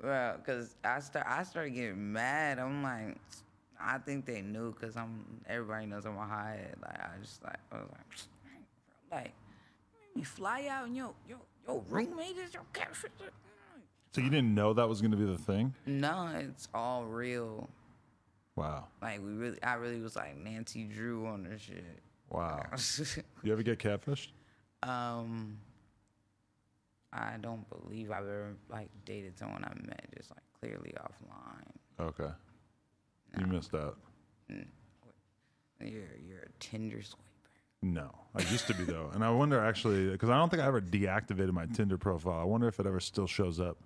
well, because I start I started getting mad. I'm like, I think they knew because I'm everybody knows I'm a high. Like I just like I was like, like me fly out and yo yo yo roommate is your catfish. so you didn't know that was going to be the thing? No, it's all real. Wow, Like we really, I really was like Nancy Drew on this shit. wow. You ever get catfished? Um, I don't believe I've ever like dated someone I met just like clearly offline. Okay, you missed out. You're you're a Tinder swiper. No, I used to be though, and I wonder actually because I don't think I ever deactivated my Tinder profile. I wonder if it ever still shows up.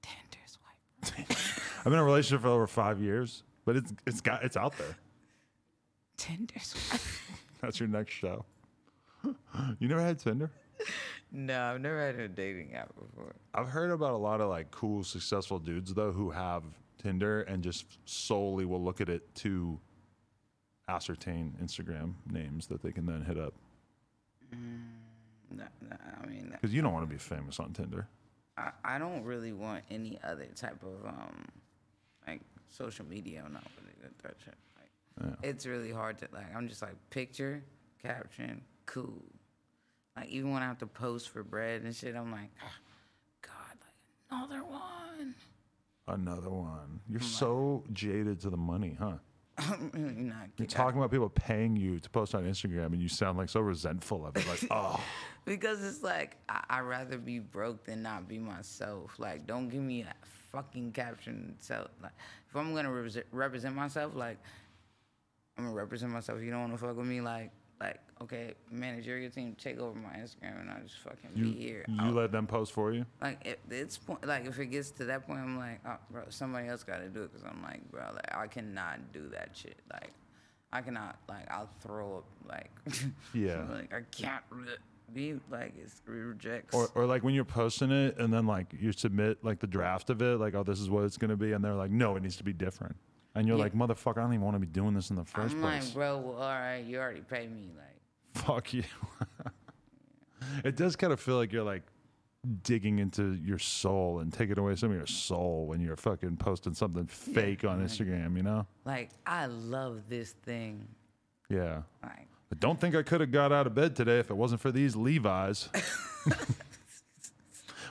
Tinder swiper. I've been in a relationship for over five years, but it's it's got it's out there. Tinder swiper. That's your next show. you never had Tinder? no, I've never had a dating app before. I've heard about a lot of like cool, successful dudes though who have Tinder and just solely will look at it to ascertain Instagram names that they can then hit up. No, no, I mean, Because you don't want to be famous on Tinder. I, I don't really want any other type of um like social media. I'm not really good at that shit. Like, It's really hard to like. I'm just like picture, caption, cool. Like even when I have to post for bread and shit, I'm like, "Ah, God, like another one. Another one. You're so jaded to the money, huh? You're not You're talking about people paying you to post on Instagram, and you sound like so resentful of it. Like, oh, because it's like I, I'd rather be broke than not be myself. Like, don't give me a fucking caption. So, like, if I'm gonna represent, represent myself, like, I'm gonna represent myself. You don't wanna fuck with me, like, like, okay, managerial team, take over my Instagram, and I'll just fucking you, be here. you I'll- let them post for you? like it, it's point, like if it gets to that point, I'm like, oh, bro, somebody else got to do it because I'm like, bro, like I cannot do that shit. Like, I cannot, like, I'll throw up, like, Yeah. like I can't be like it's it rejects. Or, or like when you're posting it and then like you submit like the draft of it, like, oh, this is what it's going to be. And they're like, no, it needs to be different. And you're Yeah. like, motherfucker, I don't even want to be doing this in the 1st I'm place. like, bro, well, all right, you already paid me, like. Fuck you. it does kind of feel like you're like digging into your soul and taking away some of your soul when you're fucking posting something fake on Instagram, you know? Like I love this thing. Yeah. Like I don't think I could have got out of bed today if it wasn't for these Levi's.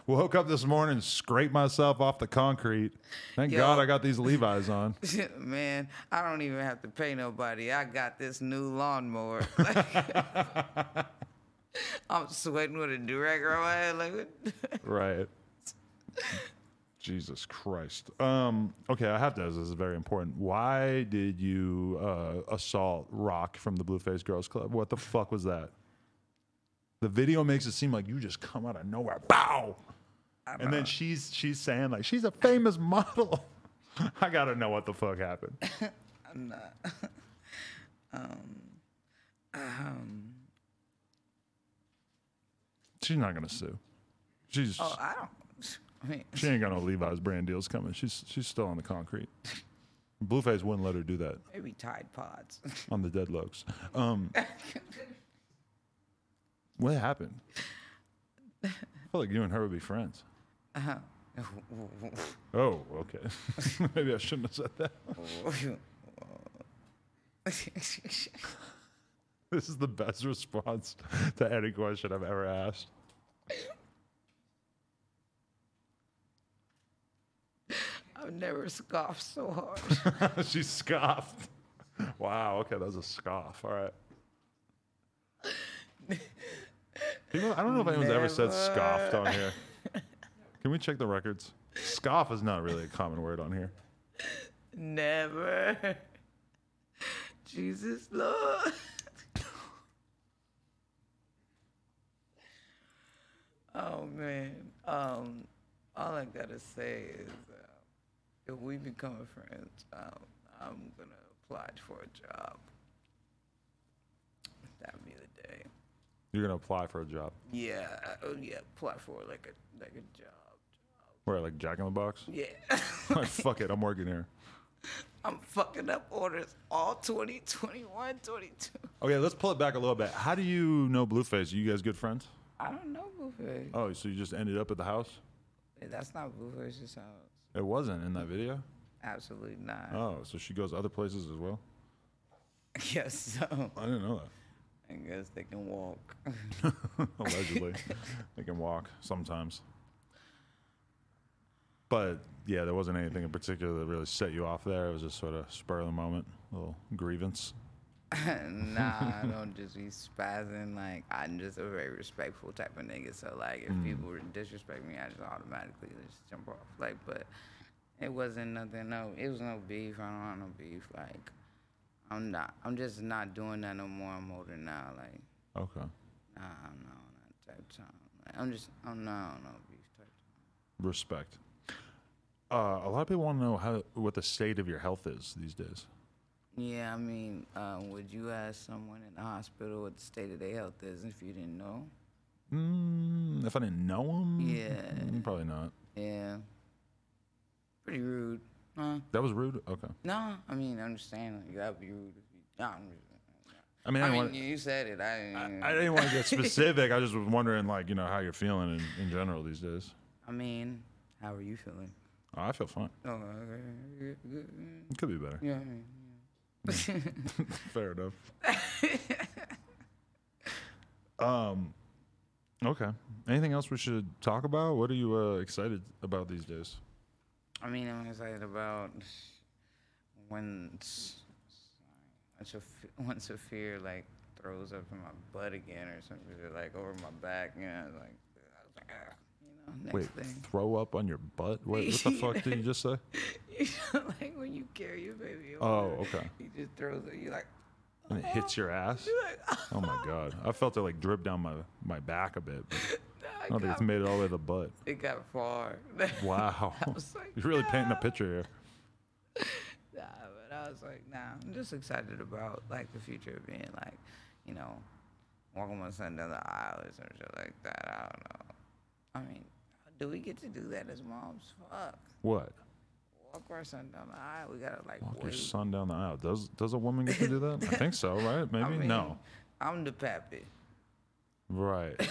Woke up this morning, scraped myself off the concrete. Thank Yo. God I got these Levi's on. man, I don't even have to pay nobody. I got this new lawnmower. I'm sweating with a durag on my head. Like. Right. Jesus Christ. Um, okay, I have to ask. This is very important. Why did you uh, assault Rock from the Blueface Girls Club? What the fuck was that? The video makes it seem like you just come out of nowhere, bow, and then she's she's saying like she's a famous model. I gotta know what the fuck happened. I'm not. um, um, She's not gonna sue. She's oh, I don't. I mean, she ain't got no Levi's brand deals coming. She's she's still on the concrete. Blueface wouldn't let her do that. maybe Tide Pods. on the deadlocks. Um, what happened? I feel like you and her would be friends. Uh-huh. Oh, okay. Maybe I shouldn't have said that. This is the best response to any question I've ever asked. I've never scoffed so hard. she scoffed. Wow. Okay, that was a scoff. All right. People, I don't know if anyone's ever said scoffed on here. Can we check the records? Scoff is not really a common word on here. Never. Jesus Lord. oh man. Um, all I gotta say is, uh, if we become friends, um, I'm gonna apply for a job. That'd be the day. You're gonna apply for a job. Yeah. Oh yeah. Apply for like a like a job. Where like Jack in the Box? Yeah. like, fuck it, I'm working here. I'm fucking up orders all 2021, 22. Okay, let's pull it back a little bit. How do you know Blueface? Are you guys good friends? I don't know Blueface. Oh, so you just ended up at the house? That's not Blueface's house. It wasn't in that video. Absolutely not. Oh, so she goes other places as well. Yes, so I didn't know that. I guess they can walk. Allegedly, they can walk sometimes. But yeah, there wasn't anything in particular that really set you off there. It was just sort of spur of the moment, little grievance. nah, I don't just be spazzing. Like I'm just a very respectful type of nigga. So like, if hmm. people disrespect me, I just automatically just jump off. Like, but it wasn't nothing. No, it was no beef. I don't want no beef. Like, I'm not. I'm just not doing that no more. I'm older now. Like, Okay, nah, I'm not on that type of time. Like, I'm just. I'm not on no beef type. respect. Uh, a lot of people want to know how what the state of your health is these days. Yeah, I mean, um, would you ask someone in the hospital what the state of their health is if you didn't know? Mm, if I didn't know them, Yeah. probably not. Yeah. Pretty rude. Huh? That was rude. Okay. No, I mean, I understand. Like, that'd be rude if you. Just, I mean, I, I mean, wanna- you said it. I didn't. I, I didn't want to get specific. I just was wondering, like, you know, how you're feeling in, in general these days. I mean, how are you feeling? Oh, I feel fine. Oh, okay. It could be better. Yeah, mean, Fair enough. um, okay. Anything else we should talk about? What are you uh, excited about these days? I mean, I'm excited about when when Sophia, like throws up in my butt again or something, like over my back, you know, like I was like, ah, next Wait, thing. throw up on your butt? What, what the fuck did you just say? like when you carry your baby. Oh, okay. He just throws it. You like, And it hits your ass? you like, Oh my god. I felt it like drip down my, my back a bit. But I don't think it's made it all the way to the butt. it got far. Wow. Like, You're really painting a picture here. Nah, but I was like, nah, I'm just excited about like the future of being like, you know, walking my son down the aisle or some shit like that. I don't know. I mean, do we get to do that as moms? Fuck. What? Walk our son down the aisle. We gotta like Walk your son down the aisle. Does does a woman get to do that? I think so, right? Maybe? I mean, no. I'm the pappy. Right.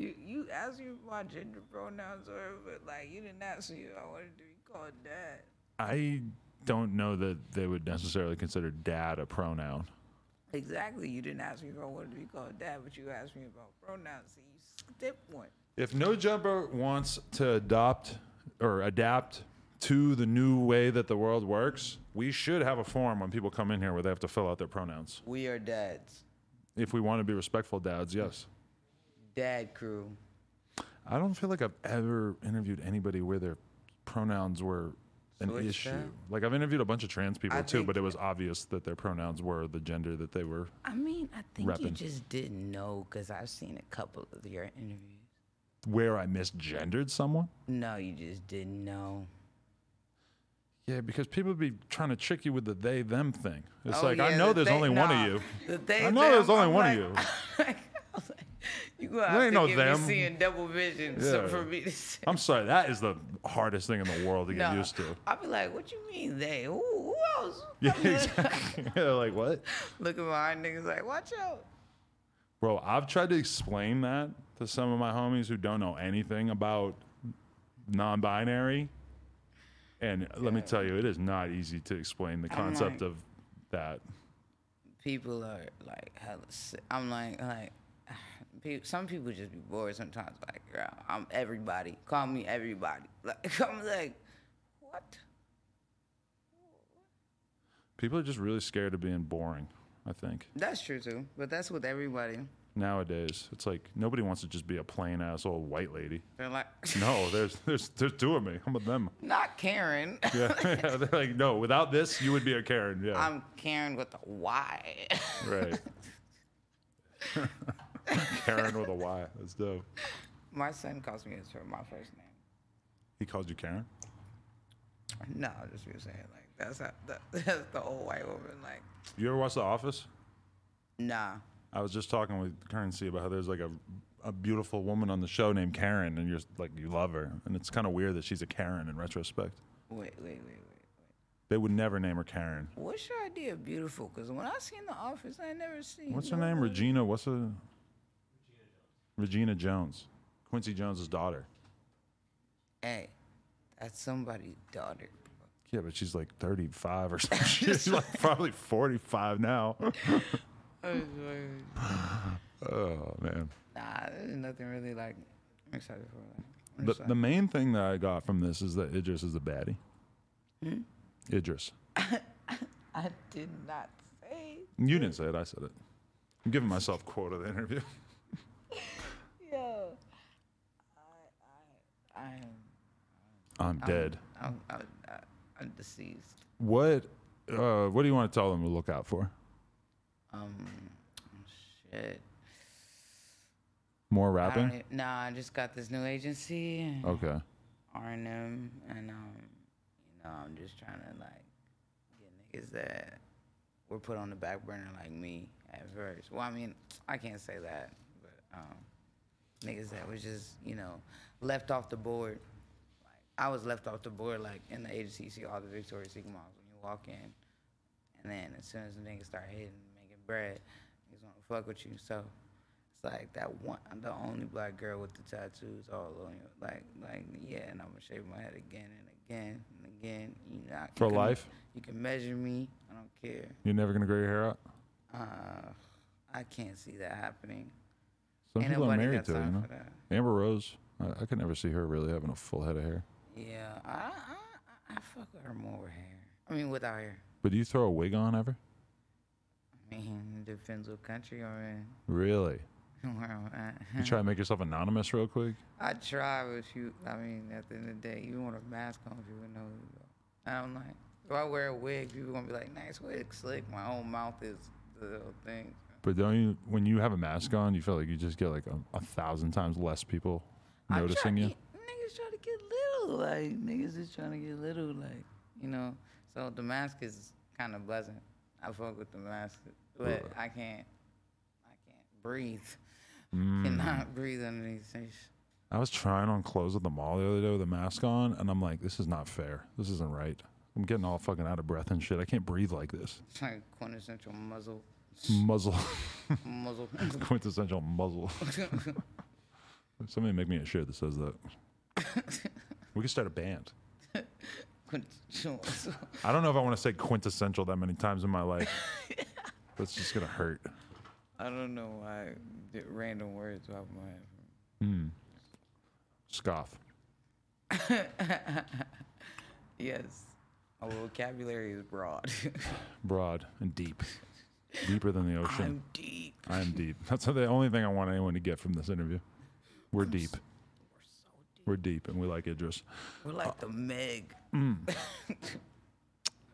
You you asked me my gender pronouns or but like you didn't ask me if I wanted to be called dad. I don't know that they would necessarily consider dad a pronoun. Exactly. You didn't ask me if I wanted to be called dad, but you asked me about pronouns. So you skipped one. If No Jumper wants to adopt or adapt to the new way that the world works, we should have a form when people come in here where they have to fill out their pronouns. We are dads. If we want to be respectful dads, yes. Dad crew. I don't feel like I've ever interviewed anybody where their pronouns were an Switched issue. up? Like I've interviewed a bunch of trans people I too, but it was obvious that their pronouns were the gender that they were. I mean, I think you just didn't know because I've seen a couple of your interviews. Where I misgendered someone? No, you just didn't know. Yeah, because people would be trying to trick you with the they them thing. It's Oh, like I know the there's they- only one of you. the they, I know them, there's only I'm one like, of you. You gonna have ain't to no them. me seeing double vision so Yeah. for me to say. I'm sorry, that is the hardest thing in the world to get used to. I'll be like, what you mean they? Who, who else? Yeah, I'm exactly. Yeah, like what? Looking behind niggas like, watch out. Bro, I've tried to explain that to some of my homies who don't know anything about non-binary. And let me tell you, it is not easy to explain the concept like- of that. People are like hella sick. I'm like, like, pe- some people just be bored sometimes. Like, girl, I'm everybody. Call me everybody. Like, I'm like, what? People are just really scared of being boring, I think. That's true too, but that's with everybody. Nowadays, it's like nobody wants to just be a plain ass old white lady. They're like, No, there's there's there's two of me. I'm with them. not Karen. Yeah, yeah, they're like, no, without this, you would be a Karen. Yeah, I'm Karen with a Y. right. Karen with a Y. That's dope. My son calls me as for my first name. He called you Karen. No, just be saying like that's how, that, that's the old white woman. Like, You ever watch The Office? nah. I was just talking with Currency about how there's like a a beautiful woman on the show named Karen, and you're like you love her, and it's kind of weird that she's a Karen in retrospect. Wait, wait, wait, wait. They would never name her Karen. What's your idea of beautiful? Because when I seen The Office, I never seen. What's her name? Regina. What's her? Regina Jones. Quincy Jones's daughter. Hey, that's somebody's daughter. Yeah, but she's like 35 or something. she's like probably 45 now. Oh, oh man. Nah, there's nothing really like I'm excited for. That. I'm The, excited. the main thing that I got from this is that Idris is a baddie. Hmm? Idris. I did not say. You didn't say it, I said it. I'm giving myself quote of the interview. Yo, I, I, I am. I'm dead. I'm, I'm, I'm deceased. What uh, what do you want to tell them to look out for? Um, shit. More I don't rapping? e- nah, I just got this new agency, Okay. R&M, and um, you know, I'm just trying to like get niggas that were put on the back burner like me at first. Well, I mean, I can't say that, but um, niggas that was just you know left off the board. Like I was left off the board, like in the agency, you see all the Victoria's Secret models when you walk in, and then as soon as the niggas start hitting, making bread, niggas want to fuck with you. So it's like that one, I'm the only black girl with the tattoos all on you. Like, like yeah, and I'm gonna shave my head again and again and again. You know, you For can- life? You can measure me. I don't care. You're never gonna grow your hair out? Uh, I can't see that happening. Some Ain't people are married to it, you know. that. Amber Rose, I, I could never see her really having a full head of hair. Yeah, I, I, I- fuck with her more with hair. I mean, without hair. But do you throw a wig on ever? I mean, it depends what country I'm in. Really? Where I'm at. You try to make yourself anonymous real quick? I try, but you, I mean, at the end of the day, you want a mask on, people know who you are. I'm like, if I wear a wig, people gonna be like, nice wig, slick. My whole mouth is the little thing. But don't you, when you have a mask on, you feel like you just get like a, a thousand times less people noticing you? get- niggas try to get little, like niggas is trying to get little, like you know. So the mask is kind of buzzing. I fuck with the mask, but I can't, I can't breathe. Mm. Cannot breathe underneath. I was trying on clothes at the mall the other day with a mask on, and I'm like, this is not fair. This isn't right. I'm getting all fucking out of breath and shit. I can't breathe like this. It's like quintessential muzzle, Muzzle. muzzle. Quintessential muzzle. Somebody make me a shirt that says that. we could start a band. I don't know if I want to say quintessential that many times in my life. That's just gonna hurt. I don't know why the random words off my head. Hmm. Scoff. Yes, my vocabulary is broad. Broad and deep. Deeper than the ocean. I'm deep. I am deep. That's the only thing I want anyone to get from this interview. We're deep. We're deep, and we like Idris. We're like the Meg.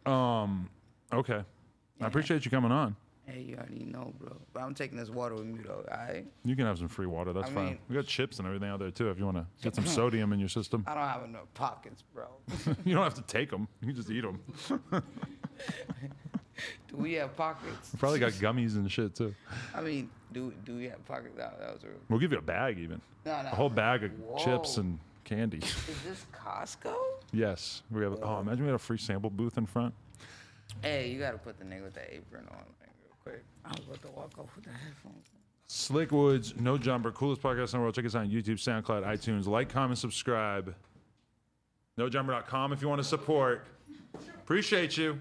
Um. Okay. I appreciate you coming on. Hey, you already know, bro. But I'm taking this water with me though. All right. You can have some free water. That's I fine. mean- we got chips and everything out there too. If you want to get some sodium in your system, I don't have enough pockets, bro. you don't have to take them. You can just eat them. Do we have pockets? Probably got gummies and shit too. I mean, do do we have pockets? That, that was a. We'll give you a bag even. No, no. A whole bag of chips and candy. Is this Costco? yes. We have. Oh, imagine we had a free sample booth in front. Hey, you gotta put the nigga with the apron on like, real quick. I was about to walk off with the headphones. Slick Woods, No Jumper, coolest podcast in the world. Check us out on YouTube, SoundCloud, iTunes. Like, comment, subscribe. NoJumper.com if you want to support. Appreciate you.